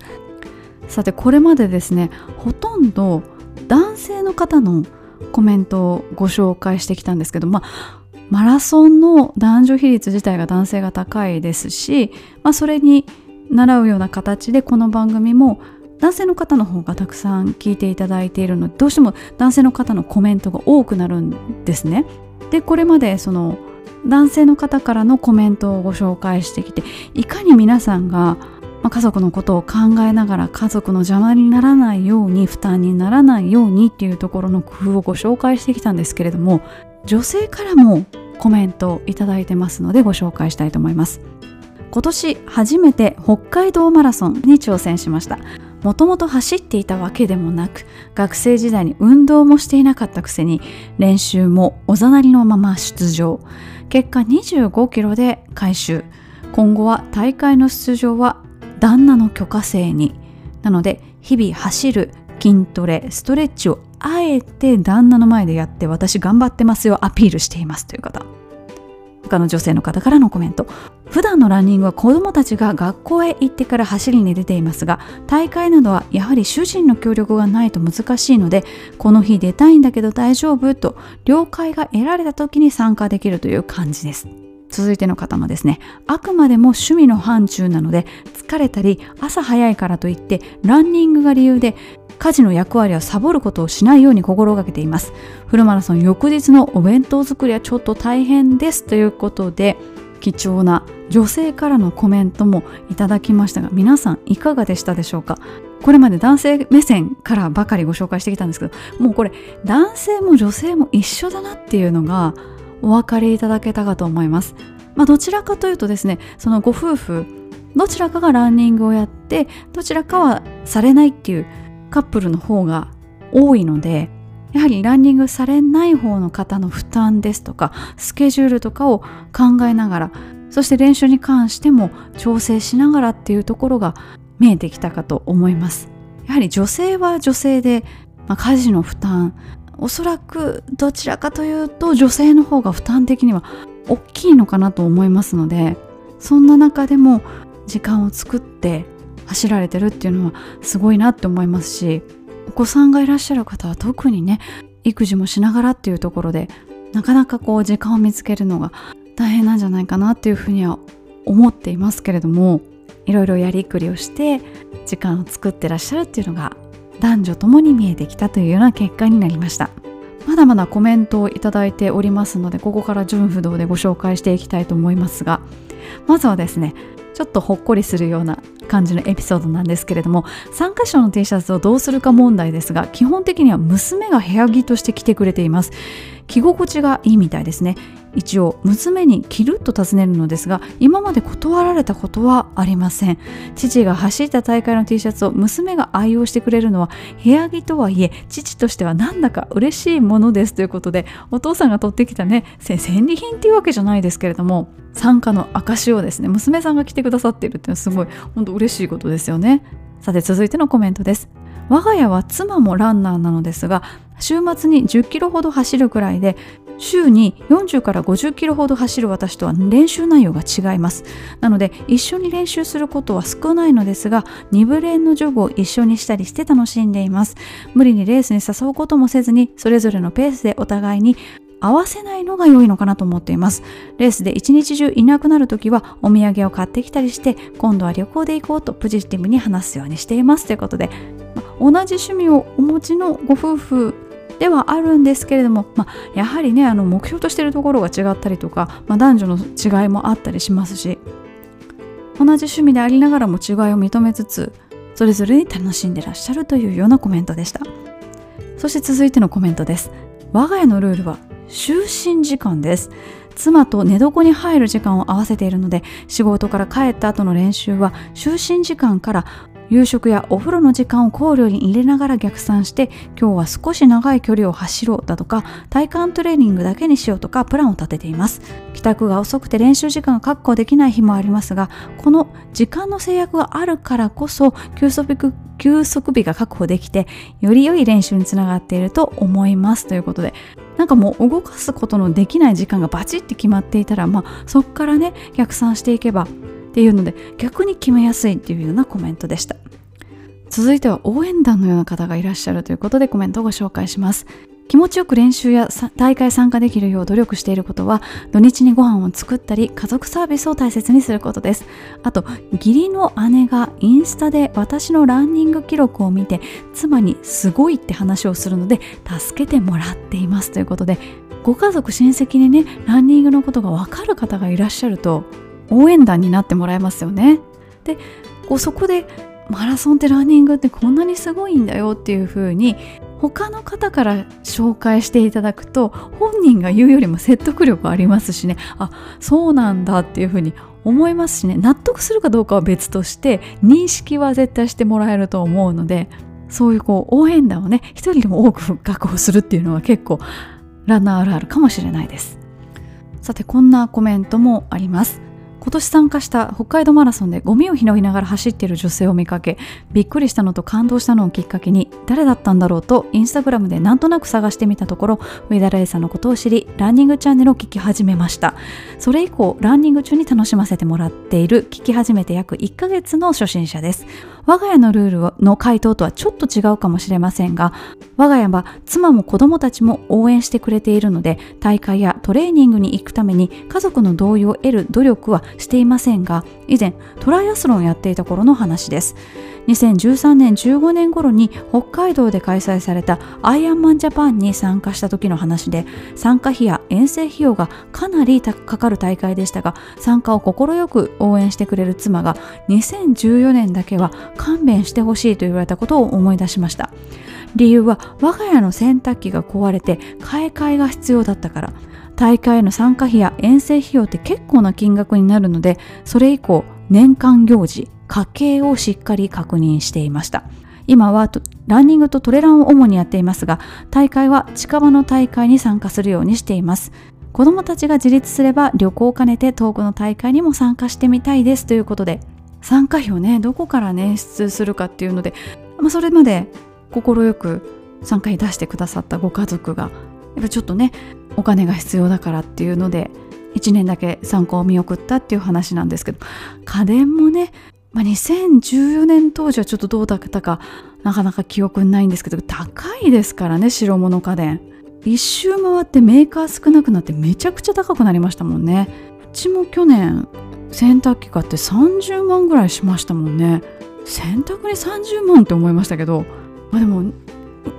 さてこれまでですねほとんど男性の方のコメントをご紹介してきたんですけどまあマラソンの男女比率自体が男性が高いですし、まあ、それに習うような形でこの番組も男性の方の方がたくさん聞いていただいているのでどうしても男性の方のコメントが多くなるんですね。でこれまでその男性の方からのコメントをご紹介してきていかに皆さんが、家族のことを考えながら家族の邪魔にならないように負担にならないようにっていうところの工夫をご紹介してきたんですけれども女性からもコメントをいただいてますのでご紹介したいと思います。今年初めて北海道マラソンに挑戦しました。もともと走っていたわけでもなく学生時代に運動もしていなかったくせに練習もおざなりのまま出場。結果25キロで回収。今後は大会の出場は旦那の許可制に。なので日々走る筋トレストレッチをあえて旦那の前でやって私頑張ってますよアピールしていますという方。他の女性の方からのコメント。普段のランニングは子どもたちが学校へ行ってから走りに出ていますが大会などはやはり主人の協力がないと難しいのでこの日出たいんだけど大丈夫と了解が得られた時に参加できるという感じです。続いての方もですね。あくまでも趣味の範疇なので疲れたり朝早いからといってランニングが理由で家事の役割をサボることをしないように心がけています。フルマラソン翌日のお弁当作りはちょっと大変ですということで貴重な女性からのコメントもいただきましたが皆さんいかがでしたでしょうか？これまで男性目線からばかりご紹介してきたんですけどもうこれ男性も女性も一緒だなっていうのがお分かりいただけたかと思います。まあどちらかというとですねそのご夫婦どちらかがランニングをやってどちらかはされないっていうカップルの方が多いのでやはりランニングされない方の方の負担ですとかスケジュールとかを考えながらそして練習に関しても調整しながらっていうところが見えてきたかと思います。やはり女性は女性で、まあ、家事の負担おそらくどちらかというと女性の方が負担的には大きいのかなと思いますのでそんな中でも時間を作って走られてるっていうのはすごいなって思いますしお子さんがいらっしゃる方は特にね育児もしながらっていうところでなかなかこう時間を見つけるのが大変なんじゃないかなっていうふうには思っていますけれどもいろいろやりくりをして時間を作ってらっしゃるっていうのが男女ともに見えてきたというような結果になりました。まだまだコメントをいただいておりますのでここから順不動でご紹介していきたいと思いますがまずはですねちょっとほっこりするような感じのエピソードなんですけれども参加者の T シャツをどうするか問題ですが基本的には娘が部屋着として着てくれています。着心地がいいみたいですね。一応娘に着ると尋ねるのですが今まで断られたことはありません。父が走った大会の T シャツを娘が愛用してくれるのは部屋着とはいえ父としてはなんだか嬉しいものです。ということでお父さんが取ってきたね戦利品っていうわけじゃないですけれども参加の証をですね娘さんが着てくださっているっていうのはすごい本当嬉しいことですよね。さて続いてのコメントです。我が家は妻もランナーなのですが週末に10キロほど走るくらいで週に40から50キロほど走る私とは練習内容が違います。なので一緒に練習することは少ないのですが2部練のジョグを一緒にしたりして楽しんでいます。無理にレースに誘うこともせずにそれぞれのペースでお互いに合わせないのが良いのかなと思っています。レースで一日中いなくなるときはお土産を買ってきたりして今度は旅行で行こうとポジティブに話すようにしています。ということでま同じ趣味をお持ちのご夫婦ではあるんですけれども、ま、やはりねあの目標としてるところが違ったりとか、ま、男女の違いもあったりしますし同じ趣味でありながらも違いを認めつつそれぞれに楽しんでらっしゃるというようなコメントでした。そして続いてのコメントです。我が家のルールは就寝時間です。妻と寝床に入る時間を合わせているので仕事から帰った後の練習は就寝時間から夕食やお風呂の時間を考慮に入れながら逆算して今日は少し長い距離を走ろうだとか体幹トレーニングだけにしようとかプランを立てています。帰宅が遅くて練習時間が確保できない日もありますがこの時間の制約があるからこそ休息休息日が確保できてより良い練習につながっていると思います。ということでなんかもう動かすことのできない時間がバチッて決まっていたらまあそっからね逆算していけばっていうので逆に決めやすいっていうようなコメントでした。続いては応援団のような方がいらっしゃるということでコメントをご紹介します。気持ちよく練習や大会参加できるよう努力していることは土日にご飯を作ったり家族サービスを大切にすることです。あと義理の姉がインスタで私のランニング記録を見て妻にすごいって話をするので助けてもらっていますということでご家族親戚にねランニングのことがわかる方がいらっしゃると応援団になってもらえますよね。でこうそこでマラソンってランニングってこんなにすごいんだよっていう風に他の方から紹介していただくと本人が言うよりも説得力ありますしね。あそうなんだっていう風に思いますしね。納得するかどうかは別として認識は絶対してもらえると思うのでそういうこう応援団をね一人でも多く確保するっていうのは結構ランナーあるあるかもしれないです。さてこんなコメントもあります。今年参加した北海道マラソンでゴミを拾いながら走っている女性を見かけびっくりしたのと感動したのをきっかけに誰だったんだろうとインスタグラムでなんとなく探してみたところ上田レイさんのことを知りランニングチャンネルを聞き始めましたそれ以降ランニング中に楽しませてもらっている聞き始めて約1ヶ月の初心者です。我が家のルールの回答とはちょっと違うかもしれませんが我が家は妻も子供たちも応援してくれているので大会やトレーニングに行くために家族の同意を得る努力はしていませんが以前トライアスロンをやっていた頃の話です。2013年15年頃に北海道で開催されたアイアンマンジャパンに参加した時の話で参加費や遠征費用がかなりかかる大会でしたが参加を快く応援してくれる妻が2014年だけは勘弁してほしいと言われたことを思い出しました。理由は我が家の洗濯機が壊れて買い替えが必要だったから。大会の参加費や遠征費用って結構な金額になるのでそれ以降年間行事家計をしっかり確認していました。今はランニングとトレランを主にやっていますが大会は近場の大会に参加するようにしています。子どもたちが自立すれば旅行を兼ねて遠くの大会にも参加してみたいですということで参加費をねどこから捻出するかっていうので、まあ、それまで快く参加費出してくださったご家族がやっぱちょっとねお金が必要だからっていうので1年だけ参考を見送ったっていう話なんですけど家電もね、まあ、2014年当時はちょっとどうだったかなかなか記憶にないんですけど高いですからね白物家電。一周回ってメーカー少なくなってめちゃくちゃ高くなりましたもんね。うちも去年洗濯機買って30万ぐらいしましたもんね。洗濯に30万って思いましたけどまあでも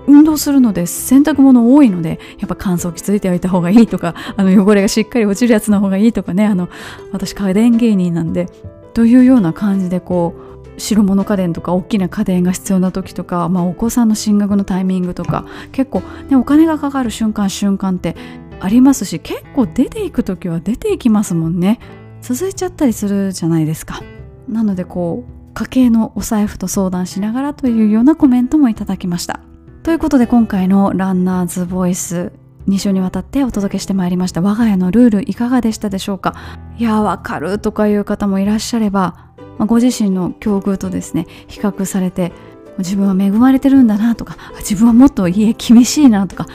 運動するので洗濯物多いのでやっぱ乾燥機ついておいた方がいいとかあの汚れがしっかり落ちるやつの方がいいとかねあの私家電芸人なんでというような感じでこう白物家電とか大きな家電が必要な時とか、まあ、お子さんの進学のタイミングとか結構、ね、お金がかかる瞬間瞬間ってありますし結構出ていく時は出ていきますもんね。続いちゃったりするじゃないですか。なのでこう家計のお財布と相談しながらというようなコメントもいただきました。ということで今回のランナーズボイス2週にわたってお届けしてまいりました。我が家のルールいかがでしたでしょうか。いやわかるとかいう方もいらっしゃればご自身の境遇とですね比較されて自分は恵まれてるんだなとか自分はもっと家厳しいなとか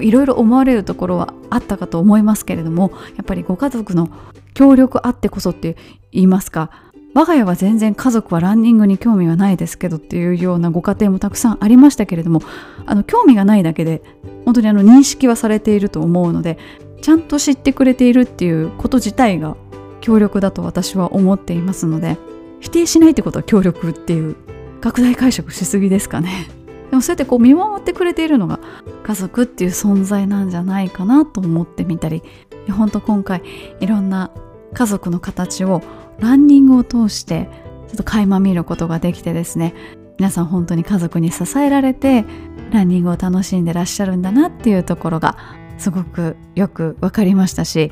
いろいろ思われるところはあったかと思いますけれどもやっぱりご家族の協力あってこそって言いますか我が家は全然家族はランニングに興味はないですけどっていうようなご家庭もたくさんありましたけれどもあの興味がないだけで本当にあの認識はされていると思うのでちゃんと知ってくれているっていうこと自体が協力だと私は思っていますので否定しないってことは協力っていう拡大解釈しすぎですかね。でもそうやってこう見守ってくれているのが家族っていう存在なんじゃないかなと思ってみたり本当今回いろんな家族の形をランニングを通してちょっと垣間見ることができてですね皆さん本当に家族に支えられてランニングを楽しんでらっしゃるんだなっていうところがすごくよく分かりましたし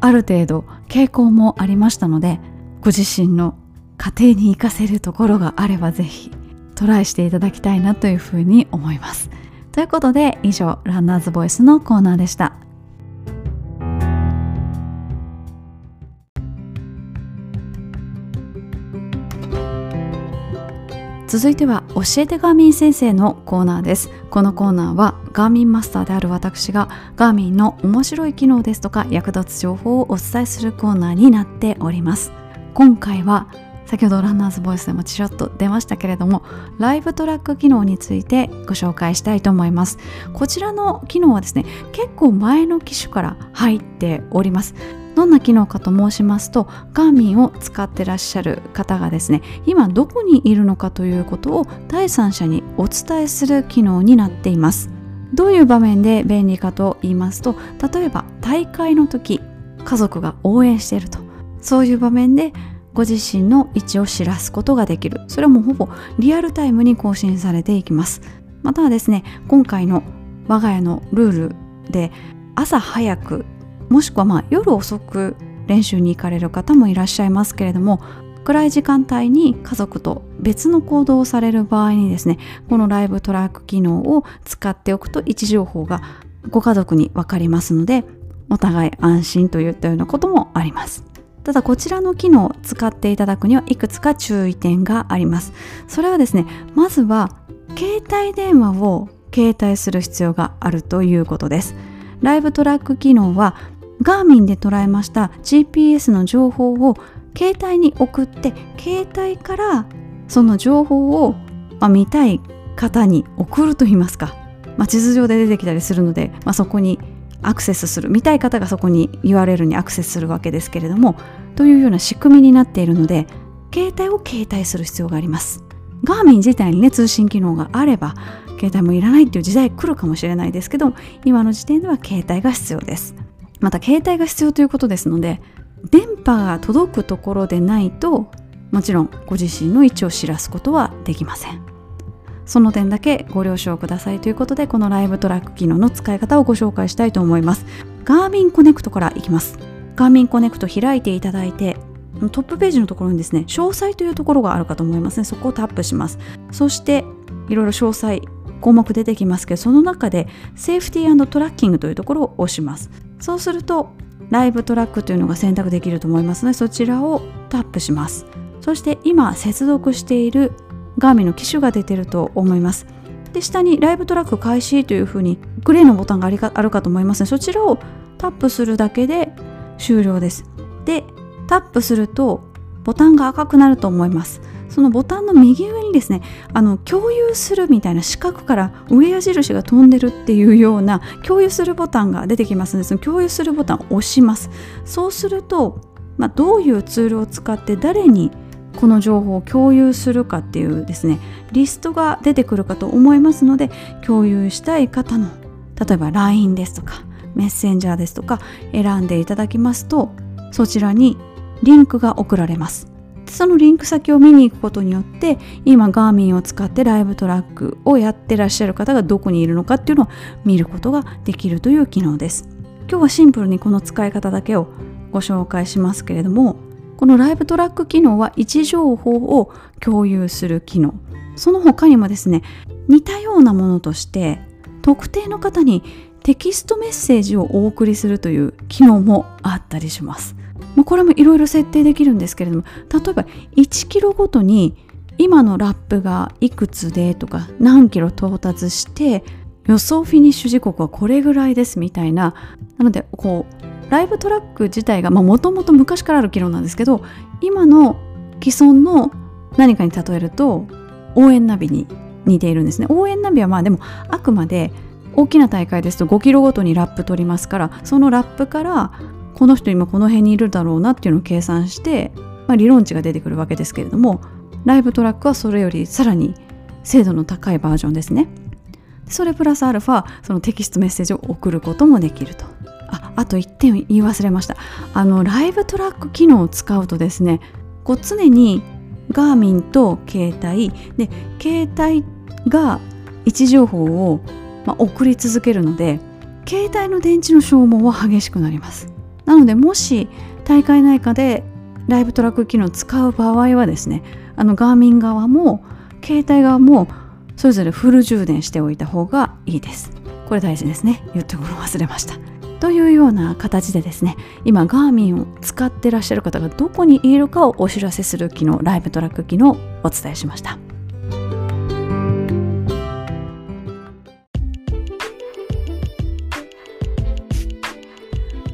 ある程度傾向もありましたのでご自身の家庭に活かせるところがあればぜひトライしていただきたいなというふうに思います。ということで以上ランナーズボイスのコーナーでした。続いては教えてガーミン先生のコーナーです。このコーナーはガーミンマスターである私がガーミンの面白い機能ですとか役立つ情報をお伝えするコーナーになっております。今回は先ほどランナーズボイスでもちらっと出ましたけれどもライブトラック機能についてご紹介したいと思います。こちらの機能はですね結構前の機種から入っております。どんな機能かと申しますとガーミンを使ってらっしゃる方がですね今どこにいるのかということを第三者にお伝えする機能になっています。どういう場面で便利かと言いますと例えば大会の時家族が応援していると。そういう場面でご自身の位置を知らすことができる。それはもうほぼリアルタイムに更新されていきます。またはですね今回の我が家のルールで朝早くもしくはま夜遅く練習に行かれる方もいらっしゃいますけれども暗い時間帯に家族と別の行動をされる場合にですねこのライブトラック機能を使っておくと位置情報がご家族に分かりますのでお互い安心といったようなこともあります。ただこちらの機能を使っていただくにはいくつか注意点があります。それはですねまずは携帯電話を携帯する必要があるということです。ライブトラック機能はガーミンで捉えました GPS の情報を携帯に送って携帯からその情報を、まあ、見たい方に送るといいますか、まあ、地図上で出てきたりするので、まあ、そこにアクセスする見たい方がそこに URL にアクセスするわけですけれどもというような仕組みになっているので携帯を携帯する必要があります。ガーミン自体にね通信機能があれば携帯もいらないっていう時代来るかもしれないですけど今の時点では携帯が必要です。また携帯が必要ということですので電波が届くところでないともちろんご自身の位置を知らすことはできません。その点だけご了承くださいということでこの LiveTrack 機能の使い方をご紹介したいと思います。 Garmin Connect からいきます。 Garmin Connect 開いていただいてトップページのところにですね詳細というところがあるかと思いますね。そこをタップします。そしていろいろ詳細項目出てきますけどその中でセーフティートラッキングというところを押します。そうすると LiveTrack というのが選択できると思いますのでそちらをタップします。そして今接続しているガーミンの機種が出てると思います。で下にライブトラック開始というふうにグレーのボタンがありかあるかと思います。のでそちらをタップするだけで終了です。でタップするとボタンが赤くなると思います。そのボタンの右上にですねあの共有するみたいな四角から上矢印が飛んでるっていうような共有するボタンが出てきますのでその共有するボタンを押します。そうすると、まあ、どういうツールを使って誰にこの情報を共有するかっていうですねリストが出てくるかと思いますので共有したい方の例えば LINE ですとかメッセンジャーですとか選んでいただきますとそちらにリンクが送られます。そのリンク先を見に行くことによって今ガーミンを使ってライブトラックをやってらっしゃる方がどこにいるのかっていうのを見ることができるという機能です。今日はシンプルにこの使い方だけをご紹介しますけれどもこのライブトラック機能は位置情報を共有する機能。その他にもですね似たようなものとして特定の方にテキストメッセージをお送りするという機能もあったりします。まあ、これもいろいろ設定できるんですけれども例えば1キロごとに今のラップがいくつでとか何キロ到達して予想フィニッシュ時刻はこれぐらいですみたいな。なのでこうライブトラック自体がもともと昔からある機能なんですけど今の既存の何かに例えると応援ナビに似ているんですね。応援ナビはまあでもあくまで大きな大会ですと5キロごとにラップ取りますからそのラップからこの人今この辺にいるだろうなっていうのを計算して、まあ、理論値が出てくるわけですけれどもライブトラックはそれよりさらに精度の高いバージョンですね。それプラスアルファそのテキストメッセージを送ることもできると。ああと1点言い忘れました。あのライブトラック機能を使うとですねこう常にガーミンと携帯で携帯が位置情報を、まあ、送り続けるので携帯の電池の消耗は激しくなります。なのでもし大会内科でライブトラック機能を使う場合はですねあのガーミン側も携帯側もそれぞれフル充電しておいた方がいいです。これ大事ですね。言ってころ忘れました。というような形でですね今ガーミンを使ってらっしゃる方がどこにいるかをお知らせする機能ライブトラック機能をお伝えしました。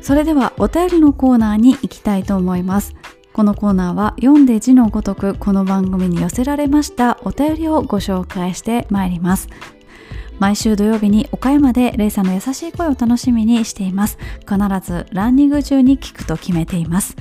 それではお便りのコーナーに行きたいと思います。このコーナーは読んで字のごとくこの番組に寄せられましたお便りをご紹介してまいります。毎週土曜日に岡山でレイさんの優しい声を楽しみにしています。必ずランニング中に聞くと決めています。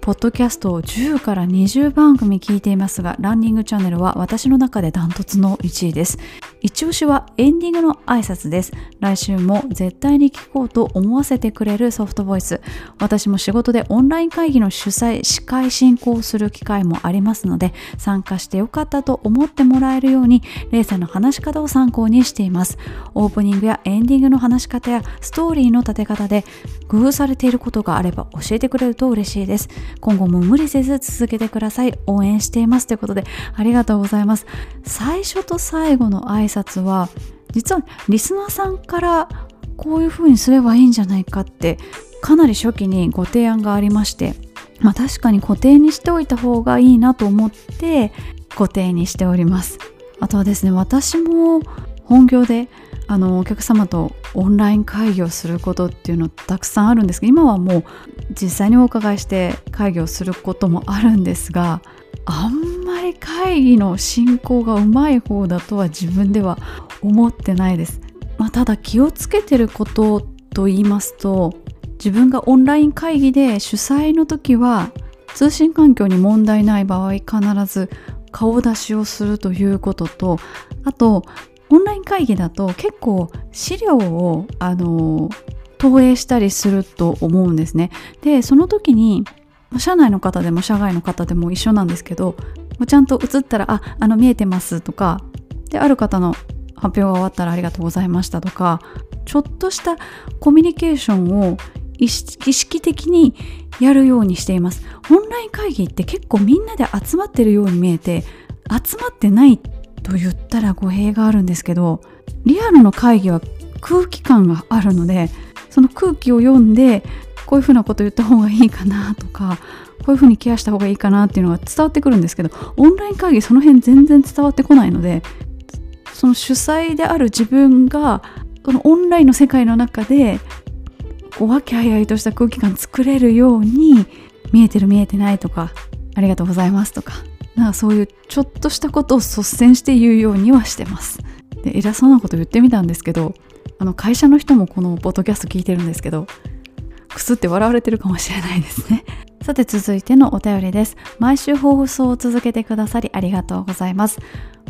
ポッドキャストを10から20番組聞いていますがランニングチャンネルは私の中でダントツの1位です。一押しはエンディングの挨拶です。来週も絶対に聞こうと思わせてくれるソフトボイス。私も仕事でオンライン会議の主催司会進行する機会もありますので参加してよかったと思ってもらえるようにレイさんの話し方を参考にしています。オープニングやエンディングの話し方やストーリーの立て方で工夫されていることがあれば教えてくれると嬉しいです。今後も無理せず続けてください。応援しています。ということでありがとうございます。最初と最後の挨拶は実はリスナーさんからこういう風にすればいいんじゃないかってかなり初期にご提案がありましてまあ確かに固定にしておいた方がいいなと思って固定にしております。あとはですね私も本業であのお客様とオンライン会議をすることっていうのたくさんあるんですけど今はもう実際にお伺いして会議をすることもあるんですがあんまり会議の進行がうまい方だとは自分では思ってないです、まあ、ただ気をつけてることと言いますと自分がオンライン会議で主催の時は通信環境に問題ない場合必ず顔出しをするということとあとオンライン会議だと結構資料をあの投影したりすると思うんですね。でその時に社内の方でも社外の方でも一緒なんですけどちゃんと映ったら「ああの見えてます」とかである方の発表が終わったら「ありがとうございました」とかちょっとしたコミュニケーションを意識的にやるようにしています。オンライン会議って結構みんなで集まってるように見えて集まってないと言ったら語弊があるんですけどリアルの会議は空気感があるのでその空気を読んでこういうふうなこと言った方がいいかなとかこういうふうにケアした方がいいかなっていうのが伝わってくるんですけどオンライン会議その辺全然伝わってこないのでその主催である自分がそのオンラインの世界の中でこう和気あいあいとした空気感作れるように見えてる見えてないとかありがとうございますとかなんかそういうちょっとしたことを率先して言うようにはしてます。で偉そうなこと言ってみたんですけどあの会社の人もこのポッドキャスト聞いてるんですけどくすって笑われてるかもしれないですね。[LAUGHS] さて続いてのお便りです。毎週放送を続けてくださりありがとうございます。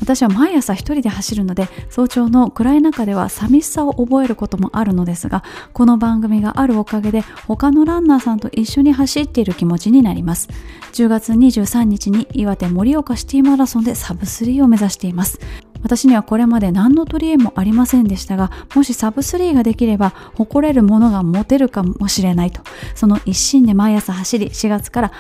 私は毎朝一人で走るので早朝の暗い中では寂しさを覚えることもあるのですがこの番組があるおかげで他のランナーさんと一緒に走っている気持ちになります。10月23日に岩手盛岡シティマラソンでサブ3を目指しています。私にはこれまで何の取り柄もありませんでしたがもしサブスリーができれば誇れるものが持てるかもしれないと。その一心で毎朝走り4月から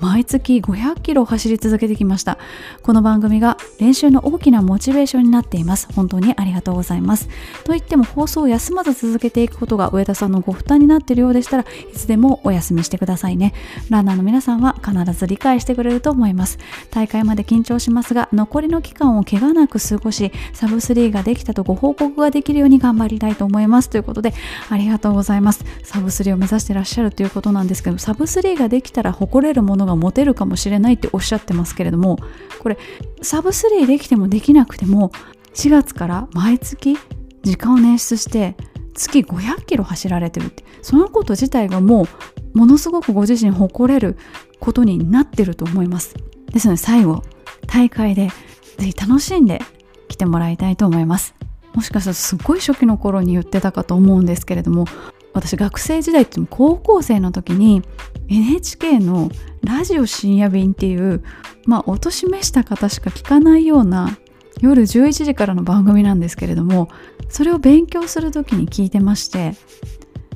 毎月500キロ走り続けてきました。この番組が練習の大きなモチベーションになっています。本当にありがとうございます。と言っても放送を休まず続けていくことが上田さんのご負担になっているようでしたらいつでもお休みしてくださいね。ランナーの皆さんは必ず理解してくれると思います。大会まで緊張しますが残りの期間を怪我なく過ごしサブ3ができたとご報告ができるように頑張りたいと思います。ということでありがとうございます。サブ3を目指してらっしゃるということなんですけどサブ3ができたら誇れるものが持てるかもしれないっておっしゃってますけれどもこれサブ3できてもできなくても4月から毎月時間を捻出して月500キロ走られてるってそのこと自体がもうものすごくご自身誇れることになってると思います。ですので最後大会でぜひ楽しんで来てもらいたいと思います。もしかしたらすごい初期の頃に言ってたかと思うんですけれども私学生時代って高校生の時に NHK のラジオ深夜便っていうまあお年めした方しか聞かないような夜11時からの番組なんですけれどもそれを勉強する時に聞いてまして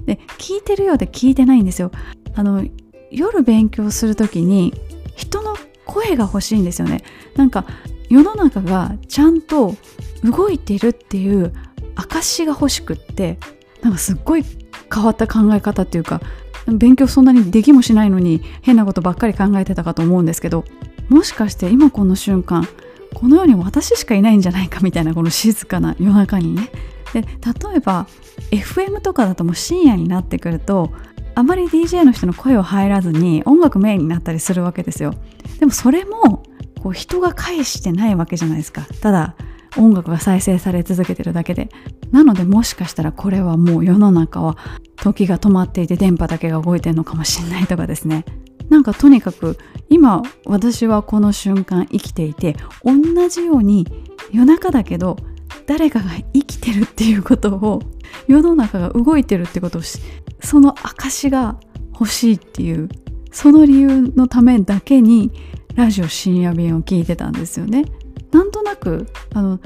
で聞いてるようで聞いてないんですよ。あの夜勉強する時に人の声が欲しいんですよね。なんか世の中がちゃんと動いているっていう証が欲しくってなんかすっごい変わった考え方っていうか勉強そんなにできもしないのに変なことばっかり考えてたかと思うんですけどもしかして今この瞬間この世に私しかいないんじゃないかみたいなこの静かな夜中にね。で例えば FM とかだともう深夜になってくるとあまり DJ の人の声を入らずに音楽メインになったりするわけですよ。でもそれもこう人が返してないわけじゃないですか。ただ音楽が再生され続けてるだけでなのでもしかしたらこれはもう世の中は時が止まっていて電波だけが動いてるのかもしれないとかですねなんかとにかく今私はこの瞬間生きていて同じように夜中だけど誰かが生きてるっていうことを世の中が動いてるってことをその証が欲しいっていうその理由のためだけにラジオ深夜便を聞いてたんですよね。なんとなくあの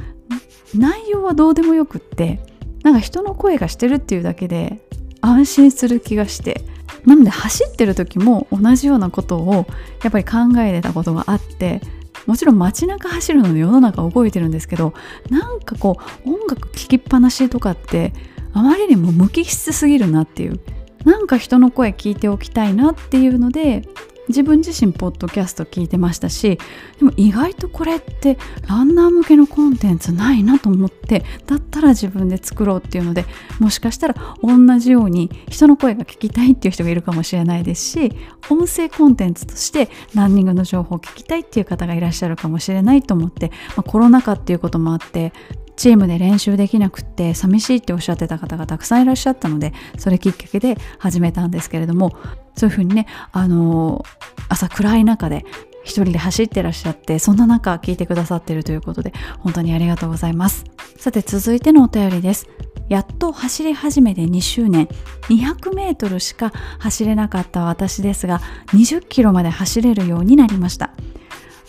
内容はどうでもよくってなんか人の声がしてるっていうだけで安心する気がしてなので走ってる時も同じようなことをやっぱり考えてたことがあってもちろん街中走るので世の中動いてるんですけどなんかこう音楽聴きっぱなしとかってあまりにも無機質すぎるなっていうなんか人の声聞いておきたいなっていうので自分自身ポッドキャスト聞いてましたしでも意外とこれってランナー向けのコンテンツないなと思ってだったら自分で作ろうっていうのでもしかしたら同じように人の声が聞きたいっていう人がいるかもしれないですし音声コンテンツとしてランニングの情報を聞きたいっていう方がいらっしゃるかもしれないと思って、まあ、コロナ禍っていうこともあってチームで練習できなくって寂しいっておっしゃってた方がたくさんいらっしゃったのでそれきっかけで始めたんですけれどもそういうふうにねあの朝暗い中で一人で走ってらっしゃってそんな中聞いてくださってるということで本当にありがとうございます。さて続いてのお便りです。やっと走り始めて2周年。200メートルしか走れなかった私ですが20キロまで走れるようになりました。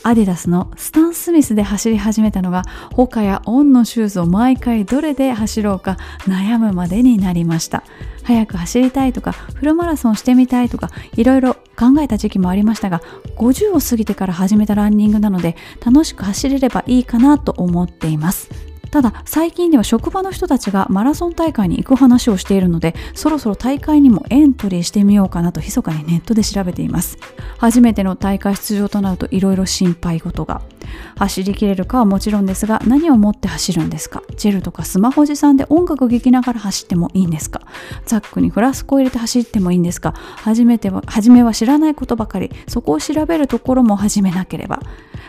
アディダスのスタン・スミスで走り始めたのが他やオンのシューズを毎回どれで走ろうか悩むまでになりました。早く走りたいとかフルマラソンしてみたいとかいろいろ考えた時期もありましたが50を過ぎてから始めたランニングなので楽しく走れればいいかなと思っています。ただ最近では職場の人たちがマラソン大会に行く話をしているのでそろそろ大会にもエントリーしてみようかなと密かにネットで調べています。初めての大会出場となるといろいろ心配事が。走りきれるかはもちろんですが何を持って走るんですか？ジェルとかスマホ持参で音楽聴きながら走ってもいいんですか？ザックにフラスコを入れて走ってもいいんですか？初めては初めは知らないことばかり。そこを調べるところも始めなければ。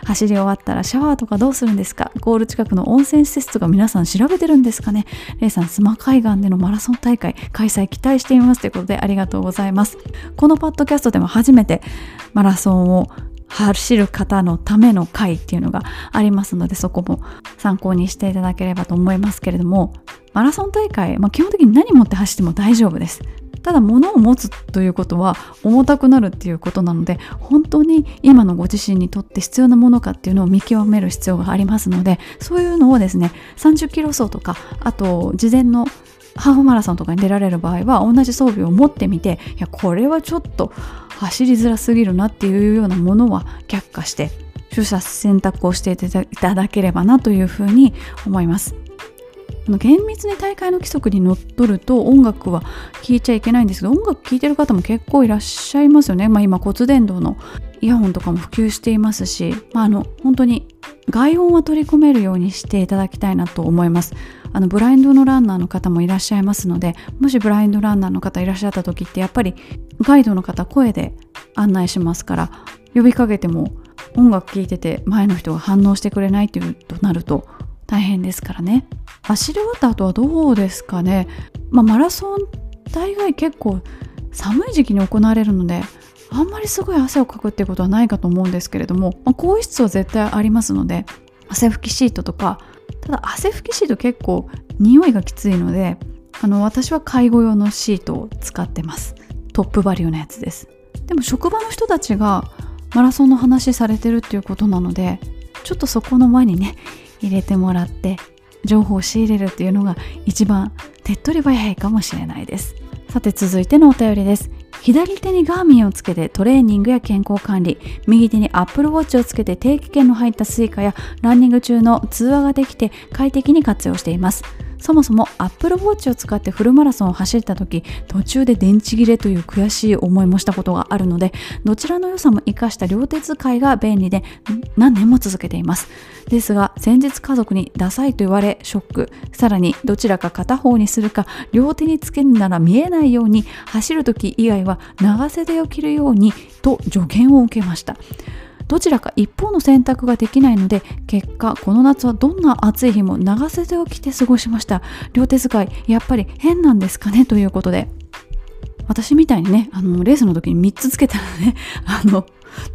走り終わったらシャワーとかどうするんですか？ゴール近くの温泉施設とか皆さん調べてるんですかね？レイさん、スマ海岸でのマラソン大会開催期待していますということでありがとうございます。このパッドキャストでも初めてマラソンを走る方のための会っていうのがありますのでそこも参考にしていただければと思いますけれどもマラソン大会、まあ、基本的に何持って走っても大丈夫ですただ物を持つということは重たくなるっていうことなので本当に今のご自身にとって必要なものかっていうのを見極める必要がありますのでそういうのをですね30キロ走とかあと事前のハーフマラソンとかに出られる場合は同じ装備を持ってみていやこれはちょっと走りづらすぎるなっていうようなものは却下して取捨選択をしていただければなというふうに思います。厳密に大会の規則にのっとると音楽は聴いちゃいけないんですけど音楽聴いてる方も結構いらっしゃいますよね、まあ、今骨伝導のイヤホンとかも普及していますし、まあ、あの本当に外音は取り込めるようにしていただきたいなと思います。あのブラインドのランナーの方もいらっしゃいますのでもしブラインドランナーの方いらっしゃった時ってやっぱりガイドの方声で案内しますから呼びかけても音楽聴いてて前の人が反応してくれないというとなると大変ですからね。走り終わった後はどうですかね、まあ、マラソン大概結構寒い時期に行われるのであんまりすごい汗をかくっていうことはないかと思うんですけれども、まあ、更衣室は絶対ありますので汗拭きシートとかただ汗拭きシート結構匂いがきついのであの私は介護用のシートを使ってます。トップバリューのやつです。でも職場の人たちがマラソンの話されてるっていうことなのでちょっとそこの前にね入れてもらって情報を仕入れるっていうのが一番手っ取り早いかもしれないです。さて続いてのお便りです。左手にガーミンをつけてトレーニングや健康管理。右手に Apple Watch をつけて定期券の入った Suica やランニング中の通話ができて快適に活用しています。そもそも Apple Watch を使ってフルマラソンを走った時途中で電池切れという悔しい思いもしたことがあるのでどちらの良さも生かした両手使いが便利で何年も続けています。ですが先日家族にダサいと言われショック。さらにどちらか片方にするか両手につけるなら見えないように走る時以外は長袖を着るようにと助言を受けました。どちらか一方の選択ができないので結果この夏はどんな暑い日も長袖を着て過ごしました。両手使いやっぱり変なんですかね？ということで。私みたいにねあのレースの時に3つつけたらね [LAUGHS] あの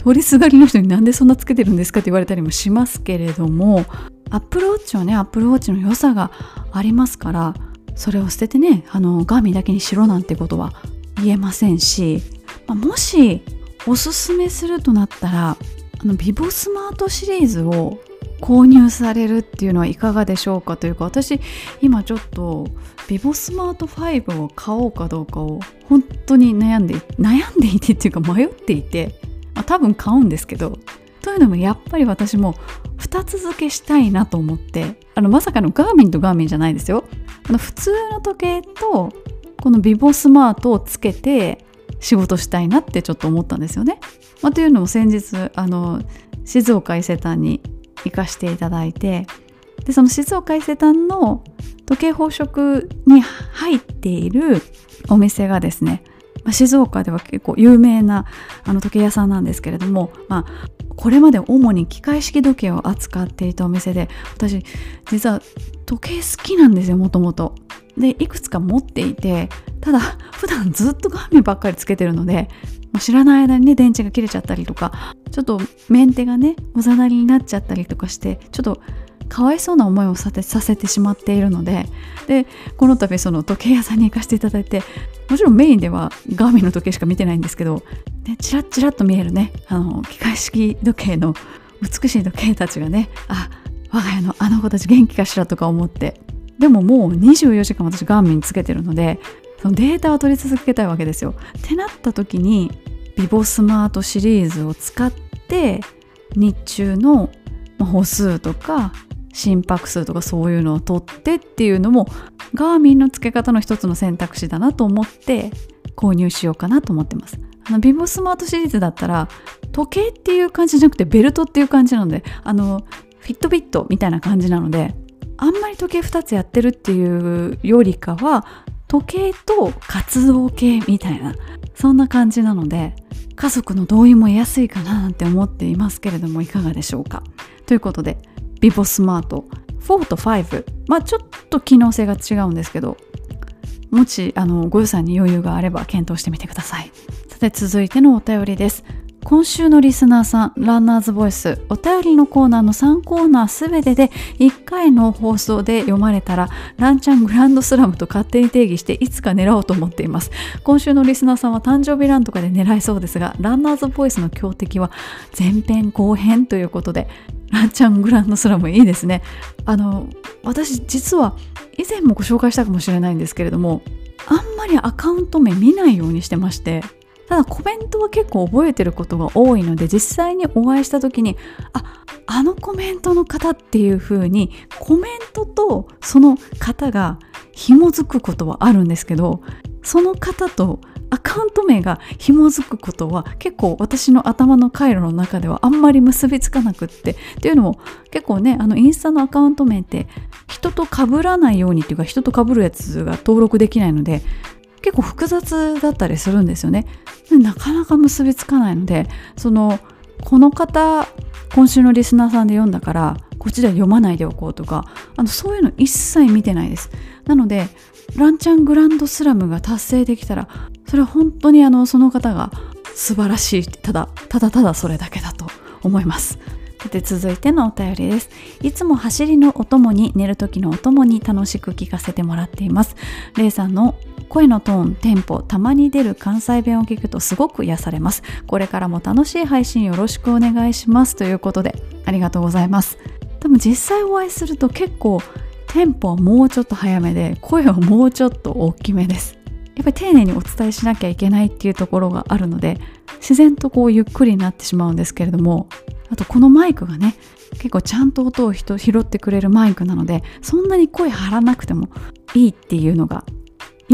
通りすがりの人になんでそんなつけてるんですか？って言われたりもしますけれどもアップルウォッチはねアップルウォッチの良さがありますからそれを捨ててねあのガーミンだけにしろなんてことは言えませんし、まあ、もしおすすめするとなったらあのビボスマートシリーズを購入されるっていうのはいかがでしょうかというか私今ちょっとビボスマート5を買おうかどうかを本当に悩んで [LAUGHS] 悩んでいてっていうか迷っていて、まあ、多分買うんですけどというのもやっぱり私も2つ付けしたいなと思ってあのまさかのガーミンとガーミンじゃないですよ。あの普通の時計とこのビボスマートをつけて仕事したいなってちょっと思ったんですよねまあ、というのも先日あの静岡伊勢丹に行かしていただいてでその静岡伊勢丹の時計宝飾に入っているお店がですね、まあ、静岡では結構有名なあの時計屋さんなんですけれども、まあ、これまで主に機械式時計を扱っていたお店で私実は時計好きなんですよもともと。でいくつか持っていてただ [LAUGHS] 普段ずっと画面ばっかりつけてるので知らない間にね電池が切れちゃったりとかちょっとメンテがねおざなりになっちゃったりとかしてちょっとかわいそうな思いをさせてしまっているのででこの度その時計屋さんに行かせていただいてもちろんメインではガーミンの時計しか見てないんですけど、ね、チラッチラッと見えるねあの機械式時計の美しい時計たちがねあ我が家のあの子たち元気かしらとか思ってでももう24時間私ガーミンつけてるのでそのデータを取り続けたいわけですよ。ってなった時にビボスマートシリーズを使って日中の歩数とか心拍数とかそういうのを取ってっていうのもガーミンの付け方の一つの選択肢だなと思って購入しようかなと思ってます。あのビボスマートシリーズだったら時計っていう感じじゃなくてベルトっていう感じなのであのフィットビットみたいな感じなのであんまり時計2つやってるっていうよりかは時計と活動系みたいなそんな感じなので家族の同意も得やすいかななんて思っていますけれどもいかがでしょうか？ということでビボスマート4と5まあちょっと機能性が違うんですけどもしあのご予算に余裕があれば検討してみてください。さて続いてのお便りです。今週のリスナーさん、ランナーズボイス、お便りのコーナーの3コーナーすべてで1回の放送で読まれたら、ランチャングランドスラムと勝手に定義していつか狙おうと思っています。今週のリスナーさんは誕生日ランとかで狙いそうですが、ランナーズボイスの強敵は前編後編ということで、ランチャングランドスラムいいですね。あの、私実は以前もご紹介したかもしれないんですけれども、あんまりアカウント名見ないようにしてまして、ただコメントは結構覚えてることが多いので実際にお会いした時にああのコメントの方っていう風にコメントとその方が紐づくことはあるんですけどその方とアカウント名が紐づくことは結構私の頭の回路の中ではあんまり結びつかなくってっていうのも結構ねあのインスタのアカウント名って人と被らないようにっていうか人と被るやつが登録できないので結構複雑だったりするんですよね。なかなか結びつかないのでそのこの方今週のリスナーさんで読んだからこっちでは読まないでおこうとかあのそういうの一切見てないです。なのでランチャングランドスラムが達成できたらそれは本当にあのその方が素晴らしいただただただそれだけだと思います。さて続いてのお便りです。いつも走りのお供に寝る時のお供に楽しく聞かせてもらっています。レイさんの声のトーン、テンポ、たまに出る関西弁を聞くとすごく癒されます。これからも楽しい配信よろしくお願いしますということでありがとうございます。多分実際お会いすると結構テンポはもうちょっと早めで声はもうちょっと大きめですやっ。ぱり丁寧にお伝えしなきゃいけないっていうところがあるので自然とこうゆっくりになってしまうんですけれどもあとこのマイクがね結構ちゃんと音を拾ってくれるマイクなのでそんなに声張らなくてもいいっていうのが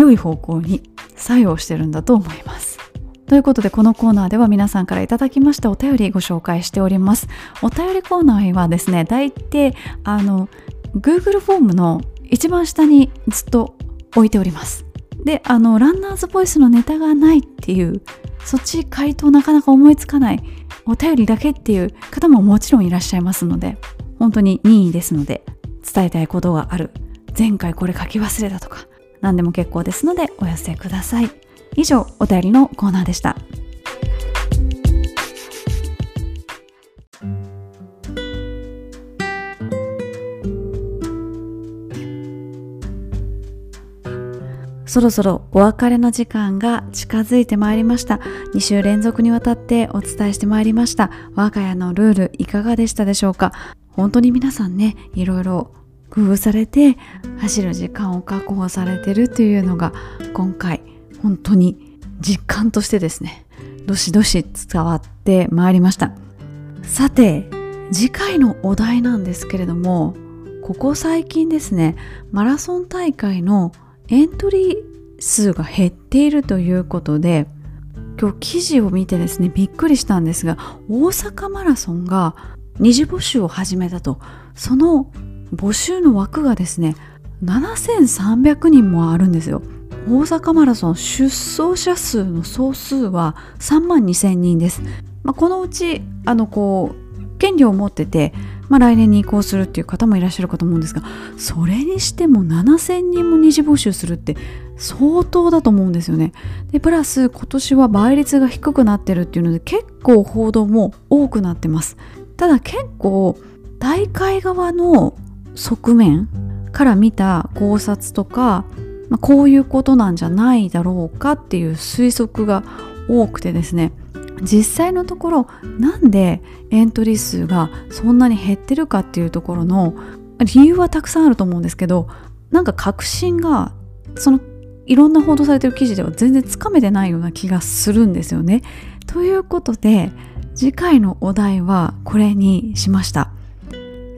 良い方向に作用してるんだと思います。ということでこのコーナーでは皆さんからいただきましたお便りご紹介しております。お便りコーナーはですね、大抵あの Google フォームの一番下にずっと置いております。で、あのランナーズボイスのネタがないっていうそっち回答なかなか思いつかないお便りだけっていう方ももちろんいらっしゃいますので本当に任意ですので伝えたいことがある前回これ書き忘れたとか何でも結構ですのでお寄せください。以上お便りのコーナーでした。そろそろお別れの時間が近づいてまいりました。2週連続にわたってお伝えしてまいりました。我が家のルールいかがでしたでしょうか？本当に皆さんねいろいろ工夫されて走る時間を確保されてるというのが今回本当に実感としてですねどしどし伝わってまいりました。さて次回のお題なんですけれどもここ最近ですねマラソン大会のエントリー数が減っているということで今日記事を見てですねびっくりしたんですが大阪マラソンが二次募集を始めたと。その募集の枠がですね7300人もあるんですよ大阪マラソン出走者数の総数は3万2000人です、まあ、このうちあのこう権利を持っててまあ、来年に移行するっていう方もいらっしゃるかと思うんですがそれにしても7000人も二次募集するって相当だと思うんですよね。でプラス今年は倍率が低くなってるっていうので結構報道も多くなってます。ただ結構大会側の側面から見た考察とか、まあ、こういうことなんじゃないだろうかっていう推測が多くてですね実際のところなんでエントリー数がそんなに減ってるかっていうところの理由はたくさんあると思うんですけどなんか確信がそのいろんな報道されてる記事では全然つかめてないような気がするんですよね。ということで次回のお題はこれにしました。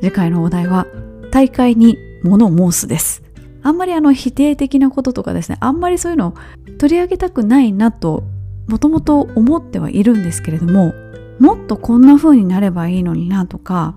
次回のお題は大会に物申すです。あんまりあの否定的なこととかですねあんまりそういうのを取り上げたくないなともともと思ってはいるんですけれどももっとこんな風になればいいのになとか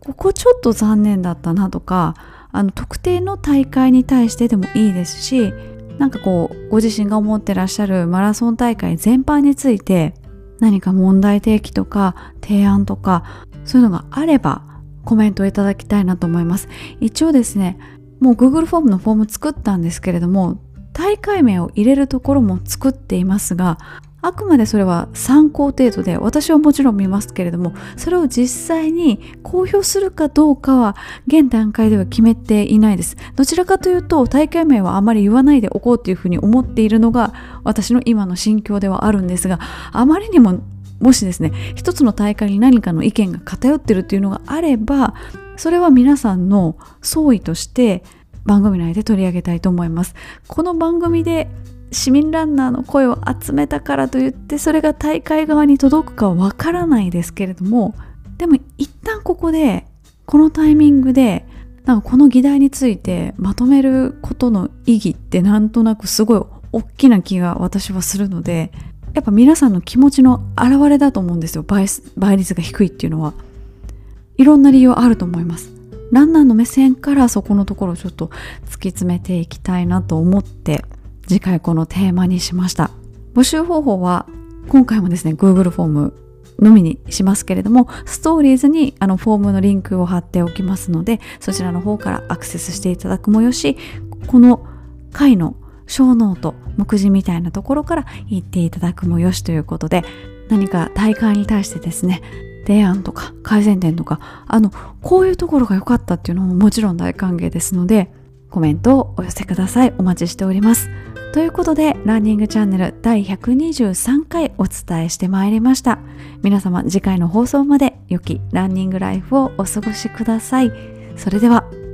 ここちょっと残念だったなとかあの特定の大会に対してでもいいですしなんかこうご自身が思ってらっしゃるマラソン大会全般について何か問題提起とか提案とかそういうのがあればコメントをいただきたいなと思います。一応ですねもう Google フォームのフォーム作ったんですけれども大会名を入れるところも作っていますがあくまでそれは参考程度で私はもちろん見ますけれどもそれを実際に公表するかどうかは現段階では決めていないです。どちらかというと大会名はあまり言わないでおこうというふうに思っているのが私の今の心境ではあるんですがあまりにももしですね一つの大会に何かの意見が偏ってるっていうのがあればそれは皆さんの総意として番組内で取り上げたいと思います。この番組で市民ランナーの声を集めたからといってそれが大会側に届くかわからないですけれどもでも一旦ここでこのタイミングでなんかこの議題についてまとめることの意義ってなんとなくすごい大きな気が私はするのでやっぱ皆さんの気持ちの表れだと思うんですよ。倍倍率が低いっていうのは。いろんな理由あると思います。ランナーの目線からそこのところをちょっと突き詰めていきたいなと思って次回このテーマにしました。募集方法は今回もですね Google フォームのみにしますけれどもストーリーズにあのフォームのリンクを貼っておきますのでそちらの方からアクセスしていただくもよしこの回のショーノート目次みたいなところから行っていただくもよしということで何か大会に対してですね提案とか改善点とかあのこういうところが良かったっていうのももちろん大歓迎ですのでコメントをお寄せください。お待ちしております。ということでランニングチャンネル第123回お伝えしてまいりました。皆様次回の放送まで良きランニングライフをお過ごしください。それでは。